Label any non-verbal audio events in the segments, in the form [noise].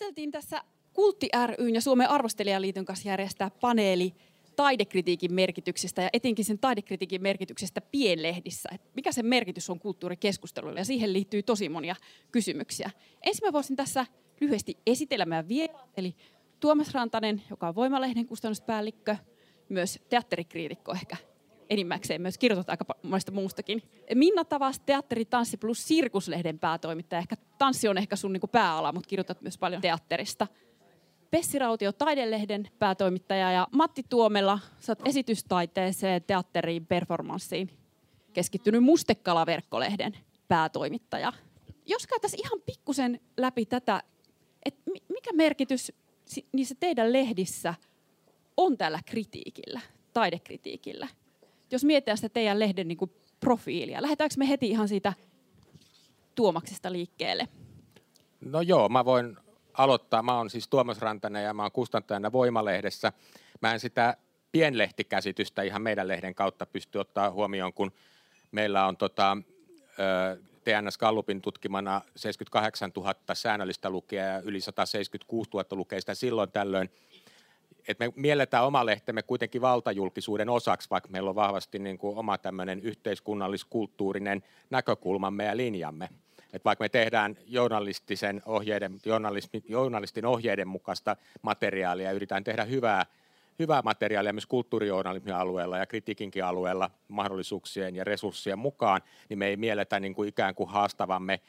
ajateltiin tässä Kultti ryn ja Suomen arvostelijaliiton kanssa järjestää paneeli taidekritiikin merkityksestä ja etenkin sen taidekritiikin merkityksestä pienlehdissä. Et mikä sen merkitys on kulttuurikeskustelulle ja siihen liittyy tosi monia kysymyksiä. Ensin mä voisin tässä lyhyesti esitellä meidän vieraat, eli Tuomas Rantanen, joka on Voimalehden kustannuspäällikkö, myös teatterikriitikko ehkä enimmäkseen, myös kirjoittaa aika monesta muustakin. Minna Tavas, teatteri, tanssi plus sirkuslehden päätoimittaja. Ehkä tanssi on ehkä sun niin pääala, mutta kirjoitat myös paljon teatterista. Pessi Rautio, taidelehden päätoimittaja ja Matti Tuomela, sä oot esitystaiteeseen, teatteriin, performanssiin keskittynyt Mustekala-verkkolehden päätoimittaja. Jos käytäisiin ihan pikkusen läpi tätä, että mikä merkitys niissä teidän lehdissä on tällä kritiikillä, taidekritiikillä? Jos mietitään sitä teidän lehden niin kuin profiilia, lähdetäänkö me heti ihan siitä Tuomaksesta liikkeelle? No joo, mä voin aloittaa. Mä oon siis Tuomas Rantanen ja mä oon kustantajana Voimalehdessä. Mä en sitä pienlehtikäsitystä ihan meidän lehden kautta pysty ottaa huomioon, kun meillä on tota, TNS Gallupin tutkimana 78 000 säännöllistä lukea ja yli 176 000 lukeista silloin tällöin. Et me mielletään oma lehtemme kuitenkin valtajulkisuuden osaksi, vaikka meillä on vahvasti niin kuin oma tämmöinen yhteiskunnallis-kulttuurinen näkökulmamme ja linjamme. Et vaikka me tehdään journalistisen ohjeiden, journalistin ohjeiden mukaista materiaalia ja yritetään tehdä hyvää, hyvää materiaalia myös kulttuurijournalismin alueella ja kritiikinkin alueella mahdollisuuksien ja resurssien mukaan, niin me ei mielletä niin kuin ikään kuin haastavamme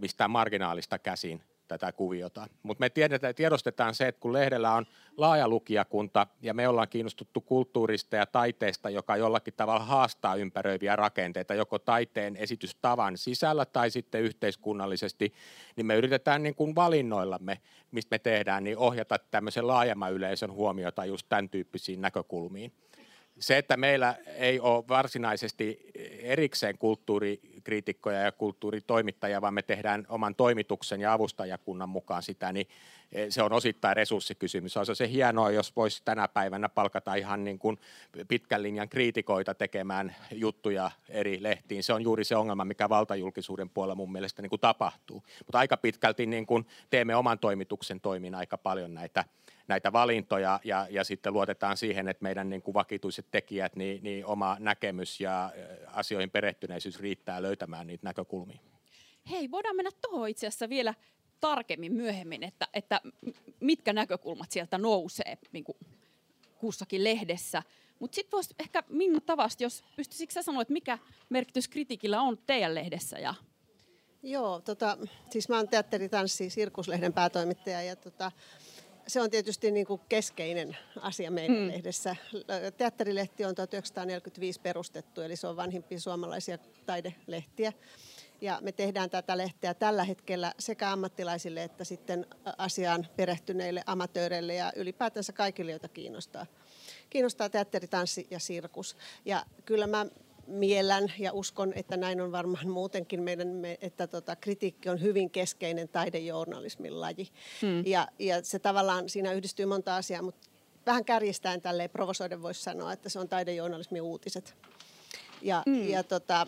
mistään marginaalista käsin tätä kuviota. Mutta me tiedetään, tiedostetaan se, että kun lehdellä on laaja lukijakunta ja me ollaan kiinnostuttu kulttuurista ja taiteesta, joka jollakin tavalla haastaa ympäröiviä rakenteita, joko taiteen esitystavan sisällä tai sitten yhteiskunnallisesti, niin me yritetään niin kuin valinnoillamme, mistä me tehdään, niin ohjata tämmöisen laajemman yleisön huomiota just tämän tyyppisiin näkökulmiin se, että meillä ei ole varsinaisesti erikseen kulttuurikriitikkoja ja kulttuuritoimittajia, vaan me tehdään oman toimituksen ja avustajakunnan mukaan sitä, niin eh, se on osittain resurssikysymys. Olisi se hienoa, jos voisi tänä päivänä palkata ihan niin kuin pitkän linjan kriitikoita tekemään juttuja eri lehtiin. Se on juuri se ongelma, mikä valtajulkisuuden puolella mun mielestä niin kuin tapahtuu. Mutta aika pitkälti niin kuin teemme oman toimituksen toimin aika paljon näitä näitä valintoja ja, ja sitten luotetaan siihen, että meidän niin kuin vakituiset tekijät, niin, niin oma näkemys ja asioihin perehtyneisyys riittää löytämään niitä näkökulmia. Hei, voidaan mennä tuohon itse asiassa vielä tarkemmin myöhemmin, että, että mitkä näkökulmat sieltä nousee niin kuin kussakin lehdessä. Mutta sitten voisi ehkä Minna Tavasti, jos pystyisikö sanoa, että mikä merkitys kritiikillä on teidän lehdessä ja Joo, tota, siis mä oon teatteri, tanssi, sirkuslehden päätoimittaja ja tota, se on tietysti niin kuin keskeinen asia meidän hmm. lehdessä. Teatterilehti on 1945 perustettu, eli se on vanhimpia suomalaisia taidelehtiä. Ja me tehdään tätä lehteä tällä hetkellä sekä ammattilaisille että sitten asiaan perehtyneille amatööreille ja ylipäätänsä kaikille, joita kiinnostaa. Kiinnostaa teatteri, tanssi ja sirkus. Ja kyllä mä miellän ja uskon, että näin on varmaan muutenkin meidän, että tota, kritiikki on hyvin keskeinen taidejournalismin laji. Hmm. Ja, ja se tavallaan, siinä yhdistyy monta asiaa, mutta vähän kärjistäen tälleen provosoiden voisi sanoa, että se on taidejournalismin uutiset. Ja, hmm. ja tota,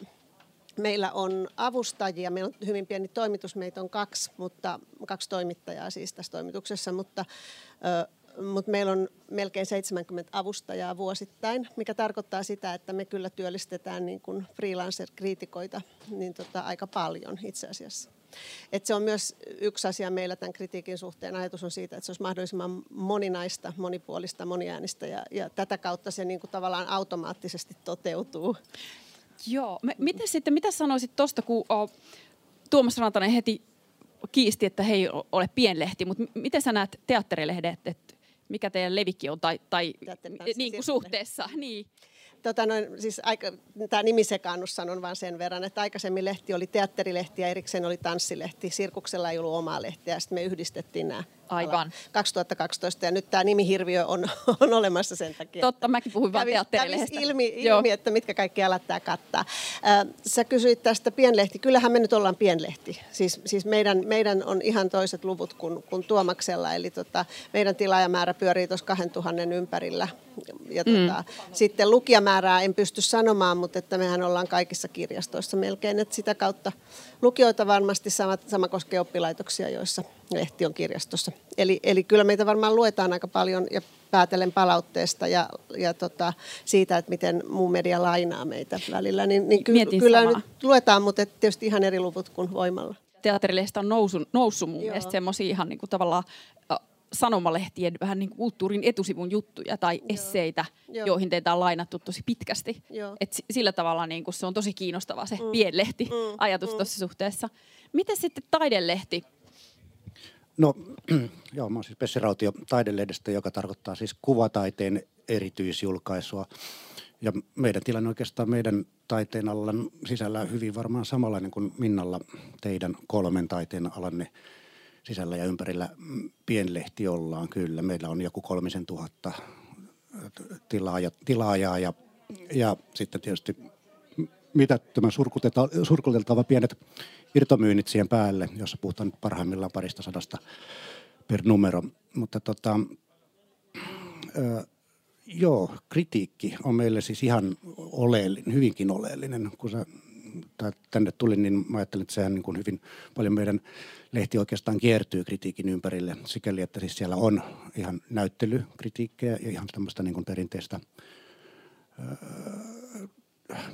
meillä on avustajia, meillä on hyvin pieni toimitus, meitä on kaksi, mutta, kaksi toimittajaa siis tässä toimituksessa, mutta ö, mutta meillä on melkein 70 avustajaa vuosittain, mikä tarkoittaa sitä, että me kyllä työllistetään niin kuin freelancer-kriitikoita niin tota, aika paljon itse asiassa. Et se on myös yksi asia meillä tämän kritiikin suhteen. Ajatus on siitä, että se olisi mahdollisimman moninaista, monipuolista, moniäänistä ja, ja tätä kautta se niin kuin tavallaan automaattisesti toteutuu. Joo. Miten sitten, mitä sanoisit tuosta, kun oh, Tuomas Rantanen heti kiisti, että he ei ole pienlehti, mutta miten sä näet teatterilehdet, että mikä teidän levikki on tai, tai niin kuin suhteessa. Niin. Tota noin, siis aika, tämä nimisekaannus sanon vain sen verran, että aikaisemmin lehti oli teatterilehti ja erikseen oli tanssilehti. Sirkuksella ei ollut omaa lehteä ja sitten me yhdistettiin nämä Aivan. 2012 ja nyt tämä nimihirviö on, [laughs] on olemassa sen takia. Totta, mäkin puhuin vain teatterilehdestä. ilmi, ilmi että mitkä kaikki alat tämä kattaa. Äh, sä kysyit tästä pienlehti. Kyllähän me nyt ollaan pienlehti. Siis, siis meidän, meidän on ihan toiset luvut kuin, kuin Tuomaksella. Eli tota, meidän tilaajamäärä pyörii tuossa 2000 ympärillä. Ja tota, mm. Sitten lukijamäärää en pysty sanomaan, mutta että mehän ollaan kaikissa kirjastoissa melkein. Että sitä kautta lukijoita varmasti sama, sama koskee oppilaitoksia, joissa lehti on kirjastossa. Eli, eli kyllä meitä varmaan luetaan aika paljon ja päätellen palautteesta ja, ja tota, siitä, että miten muu media lainaa meitä välillä, niin, niin ky, kyllä nyt luetaan, mutta tietysti ihan eri luvut kuin voimalla. Teatterilehdestä on noussut, noussut mun Joo. mielestä semmoisia ihan niin kuin tavallaan sanomalehtien vähän niin kuin kulttuurin etusivun juttuja tai Joo. esseitä, Joo. joihin teitä on lainattu tosi pitkästi. Et sillä tavalla niin kuin se on tosi kiinnostava se mm. pienlehti mm. ajatus mm. tuossa suhteessa. Miten sitten taidelehti? No, [clears throat] joo, mä oon siis Pessi Rautio taidelehdestä, joka tarkoittaa siis kuvataiteen erityisjulkaisua. Ja meidän tilanne oikeastaan meidän taiteen alan sisällä hyvin varmaan samanlainen kuin Minnalla teidän kolmen taiteen alanne sisällä ja ympärillä pienlehti ollaan kyllä. Meillä on joku kolmisen tuhatta tilaaja, tilaajaa ja, ja sitten tietysti mitättömän surkuteltava pienet irtomyynnit siihen päälle, jossa puhutaan parhaimmillaan parista sadasta per numero. Mutta tota, ö, joo, kritiikki on meille siis ihan oleellinen, hyvinkin oleellinen. Kun sä tänne tulin, niin mä ajattelin, että sehän niin kuin hyvin paljon meidän lehti oikeastaan kiertyy kritiikin ympärille. Sikäli, että siis siellä on ihan näyttelykritiikkejä ja ihan tämmöistä niin kuin perinteistä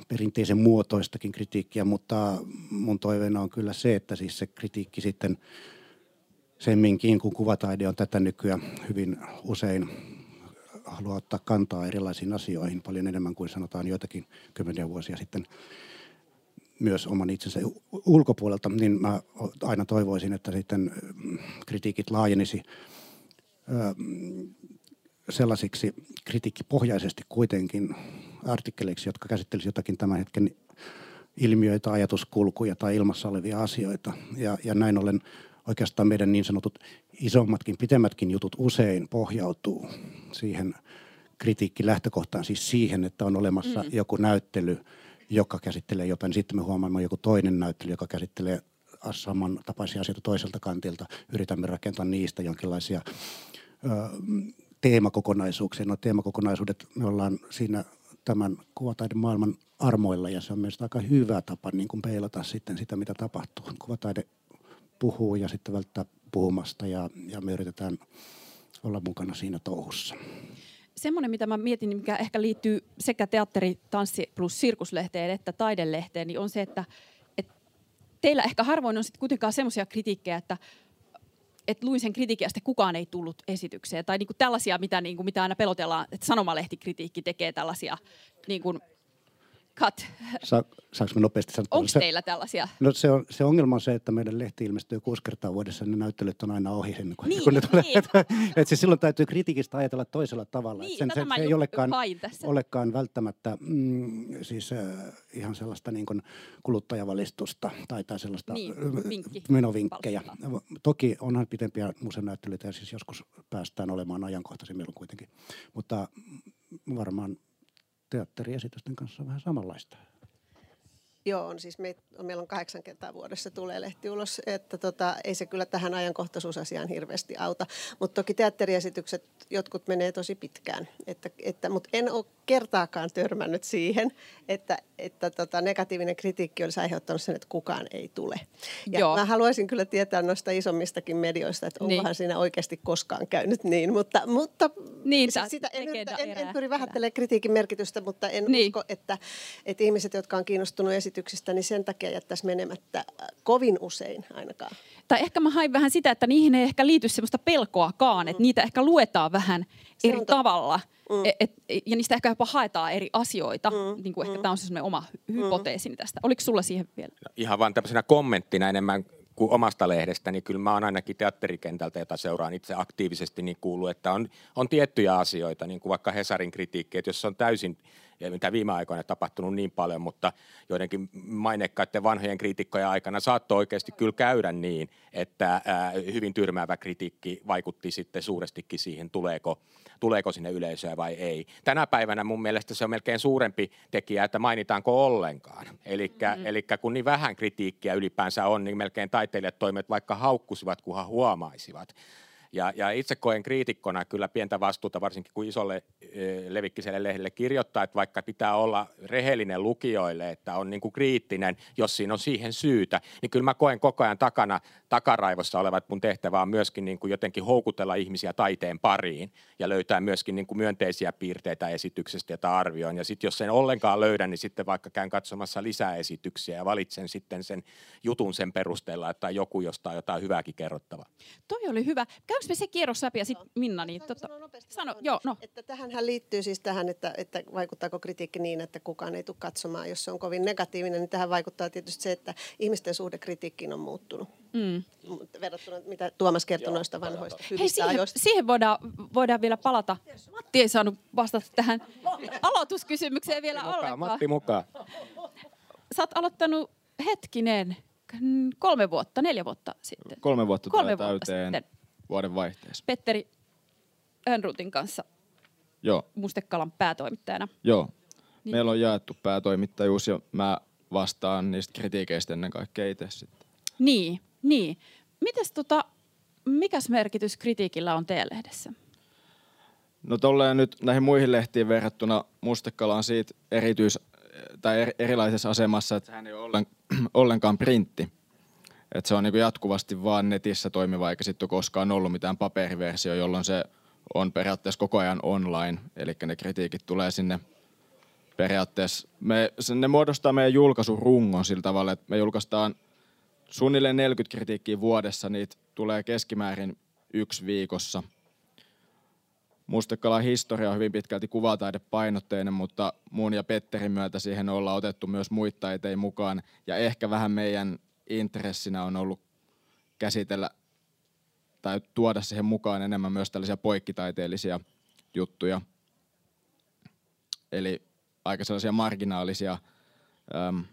perinteisen muotoistakin kritiikkiä, mutta mun toiveena on kyllä se, että siis se kritiikki sitten semminkin, kun kuvataide on tätä nykyään hyvin usein haluaa ottaa kantaa erilaisiin asioihin paljon enemmän kuin sanotaan joitakin kymmeniä vuosia sitten myös oman itsensä ulkopuolelta, niin mä aina toivoisin, että sitten mm, kritiikit laajenisi sellaisiksi kritiikkipohjaisesti kuitenkin artikkeleiksi, jotka käsittelisivät jotakin tämän hetken ilmiöitä, ajatuskulkuja tai ilmassa olevia asioita. Ja, ja näin ollen oikeastaan meidän niin sanotut isommatkin, pitemmätkin jutut usein pohjautuu siihen kritiikkilähtökohtaan, siis siihen, että on olemassa mm. joku näyttely, joka käsittelee jotain. Sitten me huomaamme joku toinen näyttely, joka käsittelee samantapaisia asioita toiselta kantilta. Yritämme rakentaa niistä jonkinlaisia ö, teemakokonaisuuksia. No teemakokonaisuudet, me ollaan siinä tämän kuvataiden maailman armoilla ja se on mielestäni aika hyvä tapa niin kuin peilata sitten sitä, mitä tapahtuu. Kuvataide puhuu ja sitten välttää puhumasta ja, ja me yritetään olla mukana siinä touhussa. Semmoinen, mitä mä mietin, mikä ehkä liittyy sekä teatteri, tanssi plus sirkuslehteen että taidelehteen, niin on se, että, että teillä ehkä harvoin on sitten kuitenkaan semmoisia kritiikkejä, että että luin sen kritiikin ja kukaan ei tullut esitykseen. Tai niin kuin tällaisia, mitä, niin kuin, mitä aina pelotellaan, että sanomalehtikritiikki tekee tällaisia niin kuin, cut. Sa, saanko mä nopeasti sanoa? Onko teillä tällaisia? No se, on, se ongelma on se, että meidän lehti ilmestyy kuusi kertaa vuodessa, niin näyttelyt on aina ohi sen, kun, niin, kun ne tulee. Niin. [laughs] että siis silloin täytyy kritiikistä ajatella toisella tavalla. Niin, sen, se, se ei olekaan, olekaan välttämättä mm, siis äh, ihan sellaista niin kuin kuluttajavalistusta tai, tai sellaista niin, vinkki, menovinkkejä. Toki onhan pitempiä museonäyttelyitä ja siis joskus päästään olemaan ajankohtaisin kuitenkin. Mutta varmaan teatteriesitysten kanssa vähän samanlaista. Joo, on siis me, meillä on kahdeksan kertaa vuodessa tulee lehti ulos, että tota, ei se kyllä tähän ajankohtaisuusasiaan hirveästi auta. Mutta toki teatteriesitykset, jotkut menee tosi pitkään, että, että, mutta en ole kertaakaan törmännyt siihen, että, että tota, negatiivinen kritiikki olisi aiheuttanut sen, että kukaan ei tule. Ja Joo. mä haluaisin kyllä tietää noista isommistakin medioista, että onkohan niin. siinä oikeasti koskaan käynyt niin, mutta, mutta niin, sitä, sitä en, en, en pyri vähättelemään kritiikin merkitystä, mutta en niin. usko, että, että ihmiset, jotka on kiinnostunut esityksistä, niin sen takia jättäisi menemättä äh, kovin usein ainakaan. Tai ehkä mä hain vähän sitä, että niihin ei ehkä liity sellaista pelkoakaan, mm. että niitä ehkä luetaan vähän se eri tavalla. Mm. Et, et, ja niistä ehkä jopa haetaan eri asioita. Mm. Niin kuin mm. ehkä tämä on se oma hypoteesini mm. tästä. Oliko sulla siihen vielä? Ihan vain tämmöisenä kommenttina enemmän kuin omasta lehdestä, niin kyllä mä oon ainakin teatterikentältä, jota seuraan itse aktiivisesti, niin kuuluu, että on, on tiettyjä asioita, niin kuin vaikka Hesarin kritiikki, että jos on täysin ja mitä viime aikoina tapahtunut niin paljon, mutta joidenkin mainekkaiden vanhojen kriitikkojen aikana saattoi oikeasti kyllä käydä niin, että hyvin tyrmäävä kritiikki vaikutti sitten suurestikin siihen, tuleeko, tuleeko sinne yleisöä vai ei. Tänä päivänä mun mielestä se on melkein suurempi tekijä, että mainitaanko ollenkaan. Mm-hmm. Eli kun niin vähän kritiikkiä ylipäänsä on, niin melkein taiteilijat toimet vaikka haukkusivat, kunhan huomaisivat Ja, ja itse koen kriitikkona kyllä pientä vastuuta, varsinkin kun isolle e, levikkiselle lehdelle kirjoittaa, että vaikka pitää olla rehellinen lukijoille, että on niin kuin kriittinen, jos siinä on siihen syytä, niin kyllä mä koen koko ajan takana, takaraivossa olevat mun tehtävä on myöskin niin kuin jotenkin houkutella ihmisiä taiteen pariin ja löytää myöskin niin kuin myönteisiä piirteitä esityksestä, jota arvioin. Ja sitten jos sen ollenkaan löydän, niin sitten vaikka käyn katsomassa lisää esityksiä ja valitsen sitten sen jutun sen perusteella, että joku jostain jotain hyvääkin kerrottavaa. Toi oli hyvä. Käykö me se kierros läpi ja sitten Minna, niin tota, sano, joo, no. Että tähänhän liittyy siis tähän, että, että vaikuttaako kritiikki niin, että kukaan ei tule katsomaan. Jos se on kovin negatiivinen, niin tähän vaikuttaa tietysti se, että ihmisten suhde kritiikkiin on muuttunut. Mm. Verrattuna mitä Tuomas kertoi noista vanhoista Hei, siihen, ajoista. siihen voidaan, voidaan vielä palata. Matti ei saanut vastata tähän aloituskysymykseen vielä Mukaan, ollenkaan. Matti mukaan. Sä oot aloittanut hetkinen, kolme vuotta, neljä vuotta sitten. Kolme vuotta Kolme tulee vuotta täyteen sitten. Vuoden vaihteessa. Petteri Hönruutin kanssa Joo, Mustekalan päätoimittajana. joo. Niin. Meillä on jaettu päätoimittajuus ja mä vastaan niistä kritiikeistä ennen kaikkea itse sitten. Niin, niin. Mites tota, mikäs merkitys kritiikillä on teidän lehdessä? No tolleen nyt näihin muihin lehtiin verrattuna Mustekala on siitä erityis, tai er, erilaisessa asemassa, että sehän ei ole ollen, [clears throat] ollenkaan printti. Että se on niinku jatkuvasti vaan netissä toimiva, eikä sitten koskaan ollut mitään paperiversio, jolloin se on periaatteessa koko ajan online. Eli ne kritiikit tulee sinne periaatteessa. Me, ne muodostaa meidän julkaisurungon sillä tavalla, että me julkaistaan suunnilleen 40 kritiikkiä vuodessa, niitä tulee keskimäärin yksi viikossa – Mustekalan historia on hyvin pitkälti kuvataidepainotteinen, mutta mun ja Petterin myötä siihen ollaan otettu myös muita taiteja mukaan. Ja ehkä vähän meidän intressinä on ollut käsitellä tai tuoda siihen mukaan enemmän myös tällaisia poikkitaiteellisia juttuja. Eli aika sellaisia marginaalisia, äm,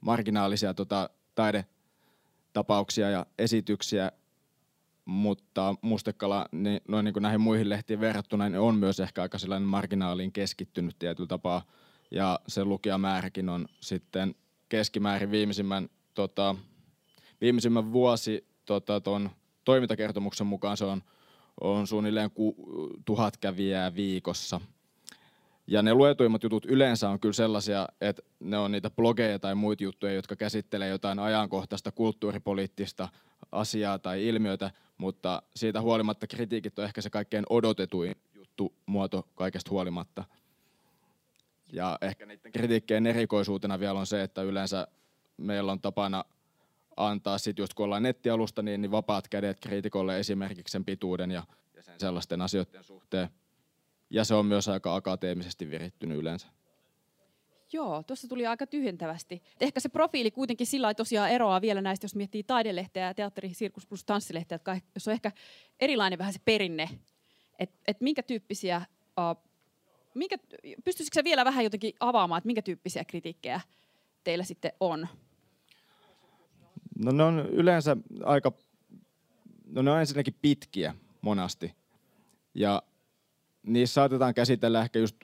marginaalisia tota, taidetapauksia ja esityksiä, mutta Mustekala niin, noin niin kuin näihin muihin lehtiin verrattuna niin on myös ehkä aika sellainen marginaaliin keskittynyt tietyllä tapaa. Ja se lukijamääräkin on sitten keskimäärin viimeisimmän, tota, viimeisimmän vuosi tota, ton toimintakertomuksen mukaan se on, on suunnilleen ku, tuhat kävijää viikossa. Ja ne luetuimmat jutut yleensä on kyllä sellaisia, että ne on niitä blogeja tai muita juttuja, jotka käsittelee jotain ajankohtaista kulttuuripoliittista asiaa tai ilmiötä, mutta siitä huolimatta kritiikit on ehkä se kaikkein odotetuin juttu muoto kaikesta huolimatta. Ja ehkä niiden kritiikkien erikoisuutena vielä on se, että yleensä meillä on tapana antaa sit just kun ollaan nettialusta, niin, niin vapaat kädet kriitikolle esimerkiksi sen pituuden ja, ja sen sellaisten asioiden suhteen. Ja se on myös aika akateemisesti virittynyt yleensä. Joo, tuossa tuli aika tyhjentävästi. Ehkä se profiili kuitenkin sillä lailla tosiaan eroaa vielä näistä, jos miettii taidelehteä ja teatteri, sirkus plus tanssilehteä, jotka on ehkä erilainen vähän se perinne, että et minkä tyyppisiä, uh, minkä, pystyisikö vielä vähän jotenkin avaamaan, että minkä tyyppisiä kritiikkejä teillä sitten on? No ne on yleensä aika, no ne on ensinnäkin pitkiä monasti. Ja niissä saatetaan käsitellä ehkä just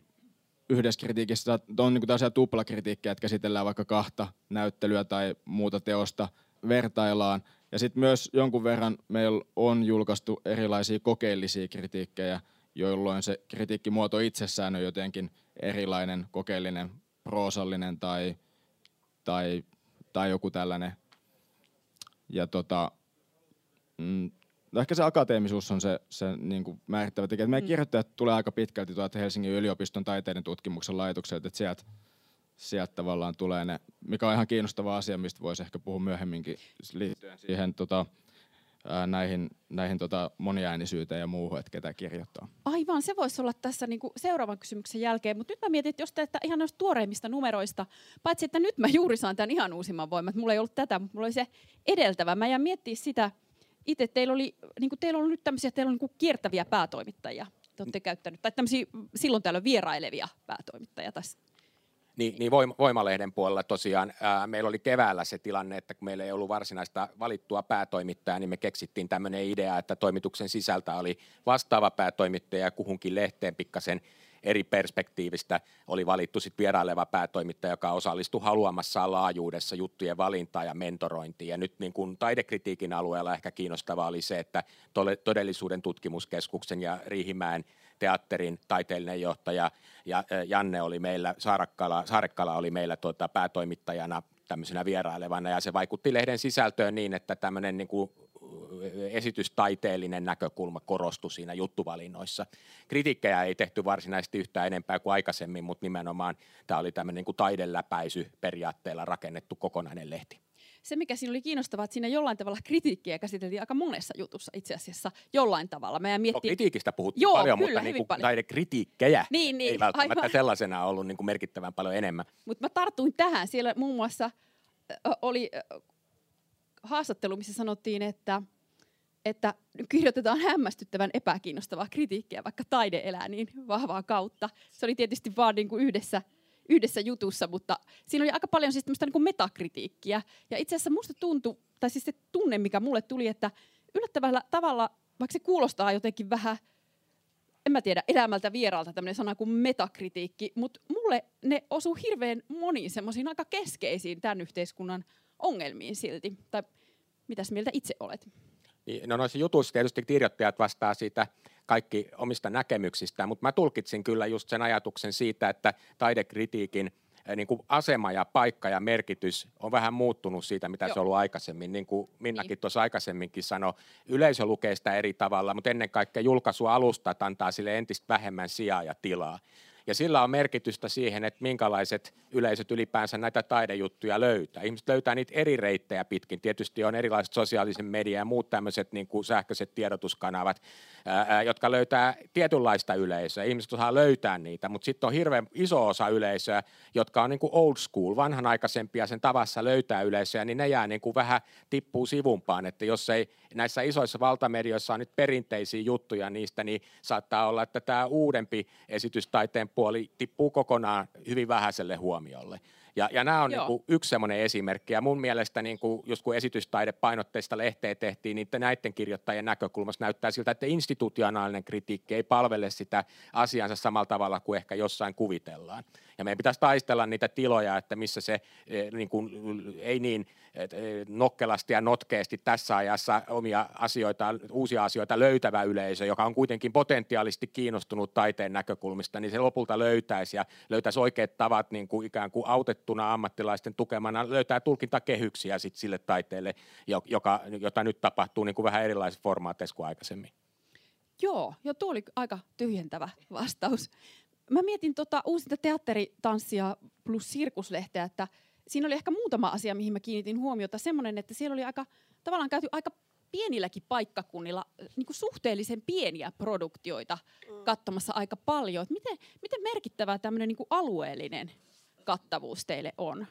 yhdessä kritiikissä, on niin tällaisia tuplakritiikkejä, että käsitellään vaikka kahta näyttelyä tai muuta teosta, vertaillaan. Ja sitten myös jonkun verran meillä on julkaistu erilaisia kokeellisia kritiikkejä, jolloin se kritiikkimuoto itsessään on jotenkin erilainen, kokeellinen, proosallinen tai, tai, tai joku tällainen. Ja tota, mm, no ehkä se akateemisuus on se, se niin kuin määrittävä tekijä. Meidän kirjoittajat tulee aika pitkälti tuolta Helsingin yliopiston taiteiden tutkimuksen laitokselta, että sieltä sieltä tavallaan tulee ne, mikä on ihan kiinnostava asia, mistä voisi ehkä puhua myöhemminkin liittyen siihen tota, ää, näihin, näihin tota moniäänisyyteen ja muuhun, että ketä kirjoittaa. Aivan, se voisi olla tässä niinku seuraavan kysymyksen jälkeen, mutta nyt mä mietin, että jos te ihan noista tuoreimmista numeroista, paitsi että nyt mä juuri saan tämän ihan uusimman voiman, että mulla ei ollut tätä, mutta mulla oli se edeltävä. Mä jäin miettiä sitä, itse teillä oli, niinku teillä on nyt tämmöisiä, teillä on niinku kiertäviä päätoimittajia, te olette käyttänyt, tai tämmöisiä silloin täällä vierailevia päätoimittajia tässä. Niin, niin voima, Voimalehden puolella tosiaan ää, meillä oli keväällä se tilanne, että kun meillä ei ollut varsinaista valittua päätoimittajaa, niin me keksittiin tämmöinen idea, että toimituksen sisältä oli vastaava päätoimittaja ja kuhunkin lehteen pikkasen eri perspektiivistä oli valittu sitten vieraileva päätoimittaja, joka osallistui haluamassaan laajuudessa juttujen valintaan ja mentorointiin. Ja nyt niin kuin taidekritiikin alueella ehkä kiinnostavaa oli se, että todellisuuden tutkimuskeskuksen ja Riihimäen teatterin taiteellinen johtaja ja Janne oli meillä, Saarekkala, Saarekkala oli meillä tuota, päätoimittajana tämmöisenä vierailevana ja se vaikutti lehden sisältöön niin, että tämmöinen niin kuin esitystaiteellinen näkökulma korostui siinä juttuvalinnoissa. Kritiikkejä ei tehty varsinaisesti yhtään enempää kuin aikaisemmin, mutta nimenomaan tämä oli tämmöinen niin kuin taideläpäisy periaatteella rakennettu kokonainen lehti se, mikä siinä oli kiinnostavaa, että siinä jollain tavalla kritiikkiä käsiteltiin aika monessa jutussa itse asiassa jollain tavalla. Mä miettii... no, kritiikistä puhuttiin Joo, paljon, kyllä, mutta niin kuin paljon. kritiikkejä niin, niin, ei välttämättä aivan. sellaisena ollut niin kuin merkittävän paljon enemmän. Mutta mä tartuin tähän. Siellä muun muassa oli haastattelu, missä sanottiin, että että kirjoitetaan hämmästyttävän epäkiinnostavaa kritiikkiä, vaikka taide elää niin vahvaa kautta. Se oli tietysti vaan niin kuin yhdessä – yhdessä jutussa, mutta siinä oli aika paljon siis tämmöistä niin metakritiikkiä. Ja itse asiassa musta tuntui, tai siis se tunne, mikä mulle tuli, että yllättävällä tavalla, vaikka se kuulostaa jotenkin vähän, en mä tiedä, elämältä vieraalta tämmöinen sana kuin metakritiikki, mutta mulle ne osuu hirveän moniin semmoisiin aika keskeisiin tämän yhteiskunnan ongelmiin silti. Tai mitäs mieltä itse olet? Niin, no noissa jutuissa tietysti kirjoittajat vastaa siitä kaikki omista näkemyksistään, mutta mä tulkitsin kyllä just sen ajatuksen siitä, että taidekritiikin niin kuin asema ja paikka ja merkitys on vähän muuttunut siitä, mitä Joo. se on ollut aikaisemmin. Niin kuin Minnakin niin. tuossa aikaisemminkin sanoi, yleisö lukee sitä eri tavalla, mutta ennen kaikkea julkaisualustat antaa sille entistä vähemmän sijaa ja tilaa. Ja sillä on merkitystä siihen, että minkälaiset yleisöt ylipäänsä näitä taidejuttuja löytää. Ihmiset löytää niitä eri reittejä pitkin. Tietysti on erilaiset sosiaalisen median ja muut tämmöiset niin kuin sähköiset tiedotuskanavat, ää, jotka löytää tietynlaista yleisöä. Ihmiset osaa löytää niitä, mutta sitten on hirveän iso osa yleisöä, jotka on niin kuin old school, vanhanaikaisempia sen tavassa löytää yleisöä, niin ne jää niin kuin vähän tippuu sivumpaan. Että jos ei näissä isoissa valtamedioissa on nyt perinteisiä juttuja niistä, niin saattaa olla, että tämä uudempi esitystaiteen puoli tippuu kokonaan hyvin vähäiselle huomiolle. Ja, ja nämä on niin kuin yksi semmoinen esimerkki. Ja mun mielestä, niin kuin, jos kun esitystaidepainotteista lehteä tehtiin, niin näiden kirjoittajien näkökulmasta näyttää siltä, että institutionaalinen kritiikki ei palvele sitä asiansa samalla tavalla kuin ehkä jossain kuvitellaan. Ja meidän pitäisi taistella niitä tiloja, että missä se eh, niin kuin, ei niin eh, nokkelasti ja notkeasti tässä ajassa omia asioita, uusia asioita löytävä yleisö, joka on kuitenkin potentiaalisesti kiinnostunut taiteen näkökulmista, niin se lopulta löytäisi ja löytäisi oikeat tavat niin kuin ikään kuin autettuna ammattilaisten tukemana, löytää tulkintakehyksiä sit sille taiteelle, joka, jota nyt tapahtuu niin kuin vähän erilaisissa formaateissa kuin aikaisemmin. Joo, jo tuo oli aika tyhjentävä vastaus mä mietin tota uusinta teatteritanssia plus sirkuslehteä, että siinä oli ehkä muutama asia, mihin mä kiinnitin huomiota. Semmoinen, että siellä oli aika, tavallaan käyty aika pienilläkin paikkakunnilla niin kuin suhteellisen pieniä produktioita mm. katsomassa aika paljon. Et miten, miten merkittävää tämmöinen niin alueellinen kattavuus teille on?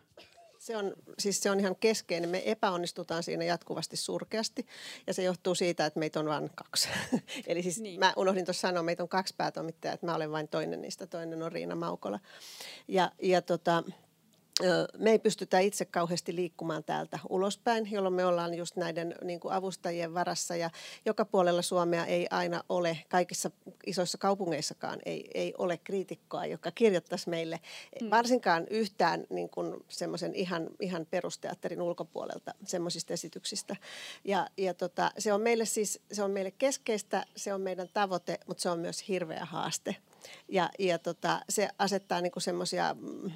Se on, siis se on ihan keskeinen. Me epäonnistutaan siinä jatkuvasti surkeasti ja se johtuu siitä, että meitä on vain kaksi. [laughs] Eli siis niin. mä unohdin tuossa sanoa, meitä on kaksi päätoimittajaa, että mä olen vain toinen niistä, toinen on Riina Maukola. Ja, ja tota, me ei pystytä itse kauheasti liikkumaan täältä ulospäin, jolloin me ollaan just näiden niin kuin avustajien varassa ja joka puolella Suomea ei aina ole, kaikissa isoissa kaupungeissakaan ei, ei ole kriitikkoa, joka kirjoittaisi meille mm. varsinkaan yhtään niin kuin semmoisen ihan, ihan perusteatterin ulkopuolelta semmoisista esityksistä. Ja, ja tota, se on meille siis, se on meille keskeistä, se on meidän tavoite, mutta se on myös hirveä haaste. Ja, ja tota, se asettaa niin semmoisia mm,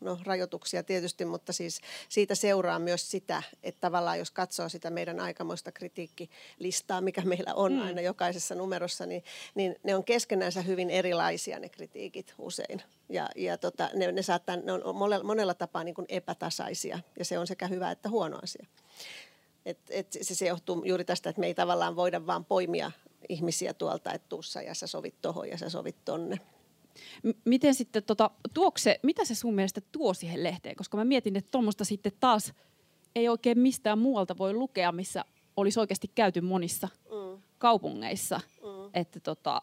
no, rajoituksia tietysti, mutta siis siitä seuraa myös sitä, että tavallaan jos katsoo sitä meidän aikamoista kritiikkilistaa, mikä meillä on mm. aina jokaisessa numerossa, niin, niin ne on keskenänsä hyvin erilaisia ne kritiikit usein. Ja, ja tota, ne, ne, saattaa, ne on monella, monella tapaa niin kuin epätasaisia ja se on sekä hyvä että huono asia. Et, et se, se johtuu juuri tästä, että me ei tavallaan voida vaan poimia ihmisiä tuolta, että tuussa ja sä sovit tohon ja sä sovit tonne. Miten sitten, tota, tuokse, mitä se sun mielestä tuo siihen lehteen? Koska mä mietin, että tuommoista sitten taas ei oikein mistään muualta voi lukea, missä olisi oikeasti käyty monissa mm. kaupungeissa. Mm. Että tota,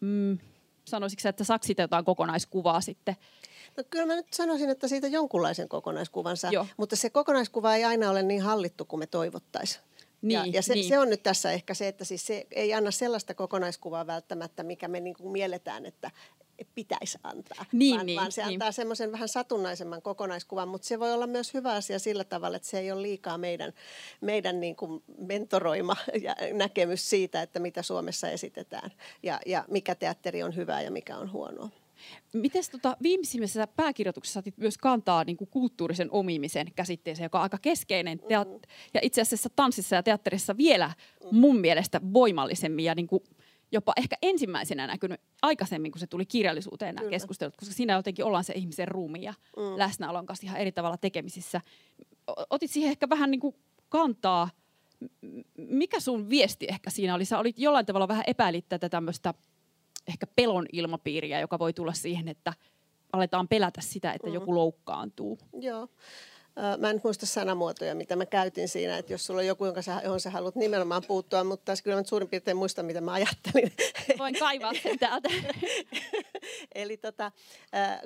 mm, sanoisitko että saksi jotain kokonaiskuvaa sitten? No kyllä mä nyt sanoisin, että siitä jonkunlaisen kokonaiskuvan saa, mutta se kokonaiskuva ei aina ole niin hallittu kuin me toivottaisiin. Niin, ja ja se, niin. se on nyt tässä ehkä se, että siis se ei anna sellaista kokonaiskuvaa välttämättä, mikä me niin kuin mielletään, että pitäisi antaa, Niin, vaan, niin, vaan se niin. antaa semmoisen vähän satunnaisemman kokonaiskuvan, mutta se voi olla myös hyvä asia sillä tavalla, että se ei ole liikaa meidän, meidän niin kuin mentoroima [laughs] ja näkemys siitä, että mitä Suomessa esitetään ja, ja mikä teatteri on hyvää ja mikä on huonoa. Miten tota, viimeisimmässä pääkirjoituksessa otit myös kantaa niin kuin kulttuurisen omimisen käsitteeseen, joka on aika keskeinen teat- ja itse asiassa tanssissa ja teatterissa vielä mun mielestä voimallisemmin ja niin kuin jopa ehkä ensimmäisenä näkynyt aikaisemmin, kun se tuli kirjallisuuteen nämä Kyllä. keskustelut, koska siinä jotenkin ollaan se ihmisen ruumi ja mm. läsnäolon kanssa ihan eri tavalla tekemisissä. Otit siihen ehkä vähän niin kuin kantaa. Mikä sun viesti ehkä siinä oli? Sä olit jollain tavalla vähän epäilit tätä tämmöistä ehkä pelon ilmapiiriä, joka voi tulla siihen, että aletaan pelätä sitä, että mm. joku loukkaantuu. Joo. Mä en muista sanamuotoja, mitä mä käytin siinä, että jos sulla on joku, jonka sä, johon sä haluat nimenomaan puuttua, mutta tässä kyllä mä suurin piirtein muistan, mitä mä ajattelin. Voin kaivaa sen täältä. [laughs] Eli tota,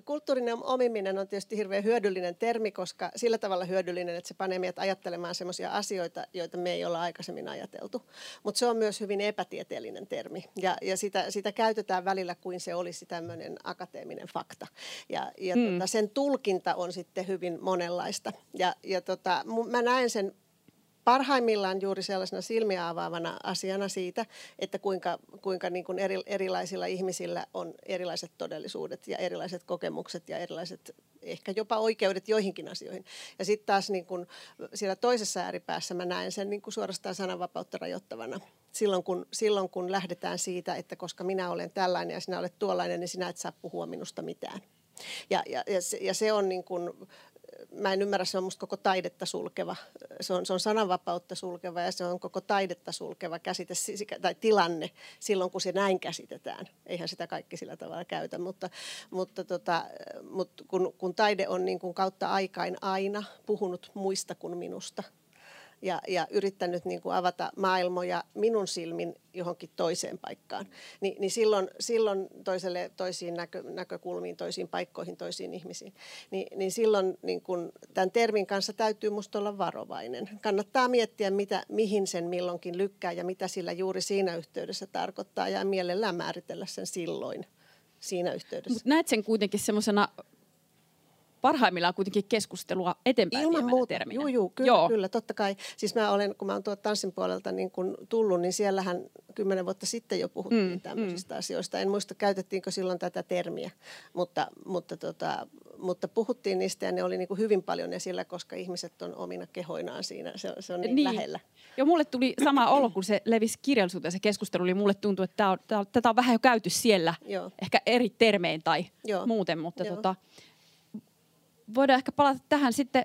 kulttuurinen omiminen on tietysti hirveän hyödyllinen termi, koska sillä tavalla hyödyllinen, että se panee meidät ajattelemaan sellaisia asioita, joita me ei olla aikaisemmin ajateltu. Mutta se on myös hyvin epätieteellinen termi ja, ja sitä, sitä käytetään välillä kuin se olisi tämmöinen akateeminen fakta. Ja, ja Mm. tota, sen tulkinta on sitten hyvin monenlaista. Ja, ja tota, mä näen sen parhaimmillaan juuri sellaisena silmiä avaavana asiana siitä, että kuinka, kuinka niin kuin eri, erilaisilla ihmisillä on erilaiset todellisuudet ja erilaiset kokemukset ja erilaiset ehkä jopa oikeudet joihinkin asioihin. Ja sitten taas niin kuin siellä toisessa ääripäässä mä näen sen niin kuin suorastaan sananvapautta rajoittavana. Silloin kun, silloin kun lähdetään siitä, että koska minä olen tällainen ja sinä olet tuollainen, niin sinä et saa puhua minusta mitään. Ja, ja, ja, se, ja se on niin kuin, mä en ymmärrä, se on musta koko taidetta sulkeva. Se on, se on sananvapautta sulkeva ja se on koko taidetta sulkeva käsite si- tai tilanne silloin, kun se näin käsitetään. Eihän sitä kaikki sillä tavalla käytä, mutta, mutta, tota, mutta kun, kun taide on niin kuin kautta aikain aina puhunut muista kuin minusta ja, ja yrittänyt niin kuin avata maailmoja minun silmin johonkin toiseen paikkaan, niin, niin silloin, silloin toiselle, toisiin näkö, näkökulmiin, toisiin paikkoihin, toisiin ihmisiin, niin, niin silloin niin kuin tämän termin kanssa täytyy musta olla varovainen. Kannattaa miettiä, mitä, mihin sen milloinkin lykkää ja mitä sillä juuri siinä yhteydessä tarkoittaa ja mielellään määritellä sen silloin siinä yhteydessä. Mutta näet sen kuitenkin semmoisena parhaimmillaan kuitenkin keskustelua eteenpäin Ilman muuta, terminä. juu, juu, kyllä, Joo. kyllä, totta kai. Siis mä olen, kun mä oon tuolta tanssin puolelta niin kun tullut, niin siellähän kymmenen vuotta sitten jo puhuttiin Mm, mm, tämmöisistä mm. asioista. En muista, käytettiinkö silloin tätä termiä, mutta, mutta, tota, mutta puhuttiin niistä ja ne oli niin kuin hyvin paljon esillä, koska ihmiset on omina kehoinaan siinä. Se, se on niin, niin lähellä. Joo, mulle tuli sama [clears throat] olo, kun se levisi kirjallisuuteen se keskustelu, niin mulle tuntui, että tää on, tää tätä on vähän jo käyty siellä, Joo. ehkä eri termein tai Joo. muuten, mutta Joo. tota, voidaan ehkä palata tähän sitten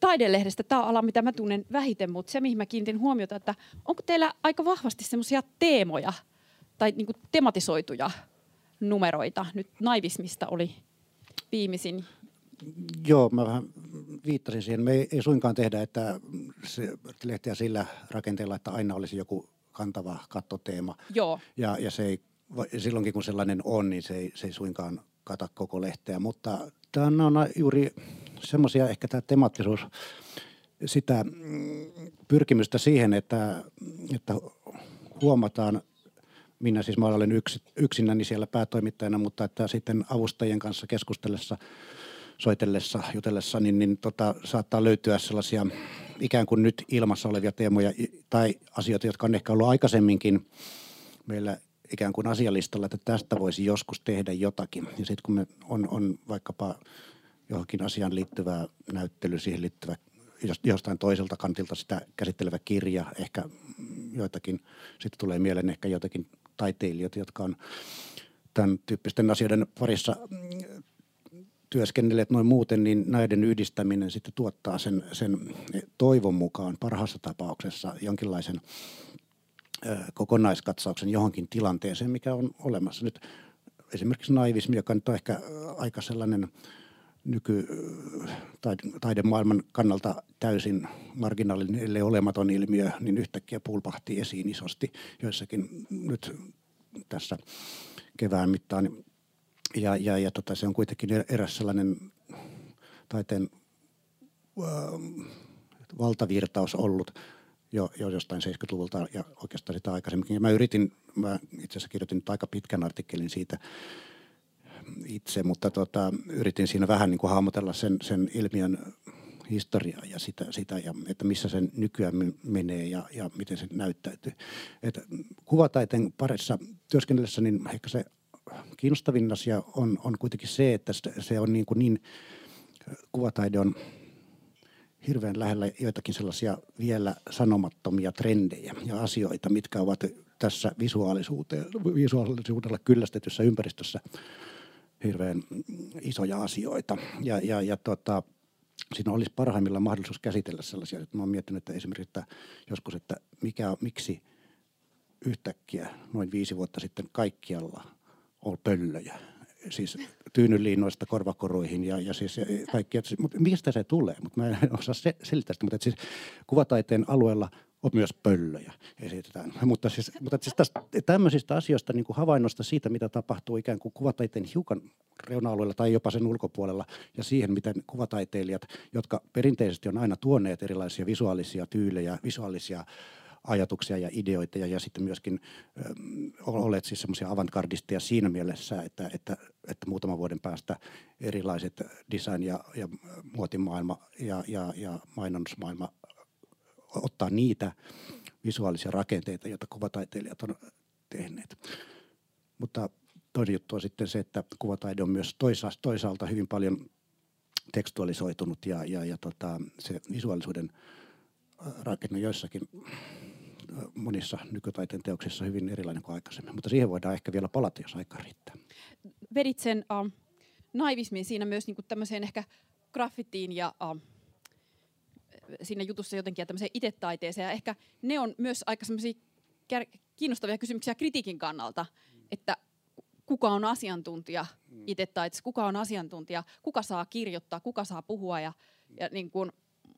taidelehdestä. Tämä on ala, mitä mä tunnen vähiten, mutta se, mihin mä kiinnitin huomiota, että onko teillä aika vahvasti semmoisia teemoja tai niinku tematisoituja numeroita? Nyt naivismista oli viimeisin. Joo, mä vähän viittasin siihen. Me ei, ei suinkaan tehdä, että se lehteä sillä rakenteella, että aina olisi joku kantava kattoteema. Joo, Ja, ja se ei, silloinkin kun sellainen on, niin se ei, se ei suinkaan kata koko lehteä. Mutta tämä on juuri semmoisia, ehkä tämä temaattisuus, sitä mm, pyrkimystä siihen, että, että huomataan, minä siis mä olen yks, yksinäni siellä päätoimittajana, mutta että sitten avustajien kanssa keskustellessa, soitellessa, jutellessa, niin, niin tota, saattaa löytyä sellaisia ikään kuin nyt ilmassa olevia teemoja tai asioita, jotka on ehkä ollut aikaisemminkin meillä ikään kuin asialistalla, että tästä voisi joskus tehdä jotakin. Ja sitten kun me on, on vaikkapa johonkin asiaan liittyvää näyttely, siihen liittyvä jos- jostain toiselta kantilta sitä käsittelevä kirja, ehkä joitakin, sitten tulee mieleen ehkä joitakin taiteilijoita, jotka on tämän tyyppisten asioiden parissa mm, työskennelleet noin muuten, niin näiden yhdistäminen sitten tuottaa sen, sen toivon mukaan parhaassa tapauksessa jonkinlaisen kokonaiskatsauksen johonkin tilanteeseen, mikä on olemassa. Nyt esimerkiksi naivismi, joka nyt on ehkä aika sellainen nyky taide- taidemaailman kannalta täysin marginaalinen, ellei olematon ilmiö, niin yhtäkkiä pulpahti esiin isosti joissakin nyt tässä kevään mittaan. Ja, ja, ja tota, se on kuitenkin eräs sellainen taiteen ähm, valtavirtaus ollut jo, jo jostain 70-luvulta ja oikeastaan sitä aikaisemminkin. Ja mä yritin, mä itse asiassa kirjoitin nyt aika pitkän artikkelin siitä, itse, mutta tota, yritin siinä vähän niin kuin hahmotella sen, sen ilmiön historiaa ja sitä, sitä ja että missä sen nykyään menee ja, ja miten se näyttäytyy. Et kuvataiteen parissa työskennellessä niin ehkä se kiinnostavin asia on, on kuitenkin se, että se on niin, kuin niin kuvataide on hirveän lähellä joitakin sellaisia vielä sanomattomia trendejä ja asioita, mitkä ovat tässä visuaalisuudella kyllästetyssä ympäristössä hirveän isoja asioita. Ja, ja, ja tota, siinä olisi parhaimmillaan mahdollisuus käsitellä sellaisia, mä oon miettinyt että esimerkiksi että joskus, että mikä, miksi yhtäkkiä noin viisi vuotta sitten kaikkialla on pöllöjä. Siis tyynyliinoista korvakoruihin ja, ja siis kaikki. Mutta mistä se tulee? Mutta mä en osaa se, selittää sitä. Mutta siis kuvataiteen alueella on myös pöllöjä esitetään. Mutta siis, mutta siis tästä, tämmöisistä asioista, niin kuin havainnosta siitä, mitä tapahtuu ikään kuin kuvataiteen hiukan reuna-alueella tai jopa sen ulkopuolella ja siihen, miten kuvataiteilijat, jotka perinteisesti on aina tuoneet erilaisia visuaalisia tyylejä, visuaalisia ajatuksia ja ideoita ja, ja sitten myöskin ö, olet siis semmoisia avantgardisteja siinä mielessä, että, että, että muutaman vuoden päästä erilaiset design- ja, ja muotimaailma ja, ja, ja mainonnusmaailma ottaa niitä visuaalisia rakenteita, joita kuvataiteilijat on tehneet. Mutta toinen juttu on sitten se, että kuvataide on myös toisaalta hyvin paljon tekstualisoitunut ja, ja, ja tota, se visuaalisuuden rakenne joissakin monissa nykytaiteen teoksissa hyvin erilainen kuin aikaisemmin. Mutta siihen voidaan ehkä vielä palata, jos aika riittää. Vedit sen uh, naivismin siinä myös niin kuin tämmöiseen ehkä graffittiin ja uh, siinä jutussa jotenkin ja tämmöiseen itetaiteeseen. Ja ehkä ne on myös aika semmoisia kiinnostavia kysymyksiä kritiikin kannalta, että kuka on asiantuntija mm. itetaiteessa, kuka on asiantuntija, kuka saa kirjoittaa, kuka saa puhua ja, ja niin kuin,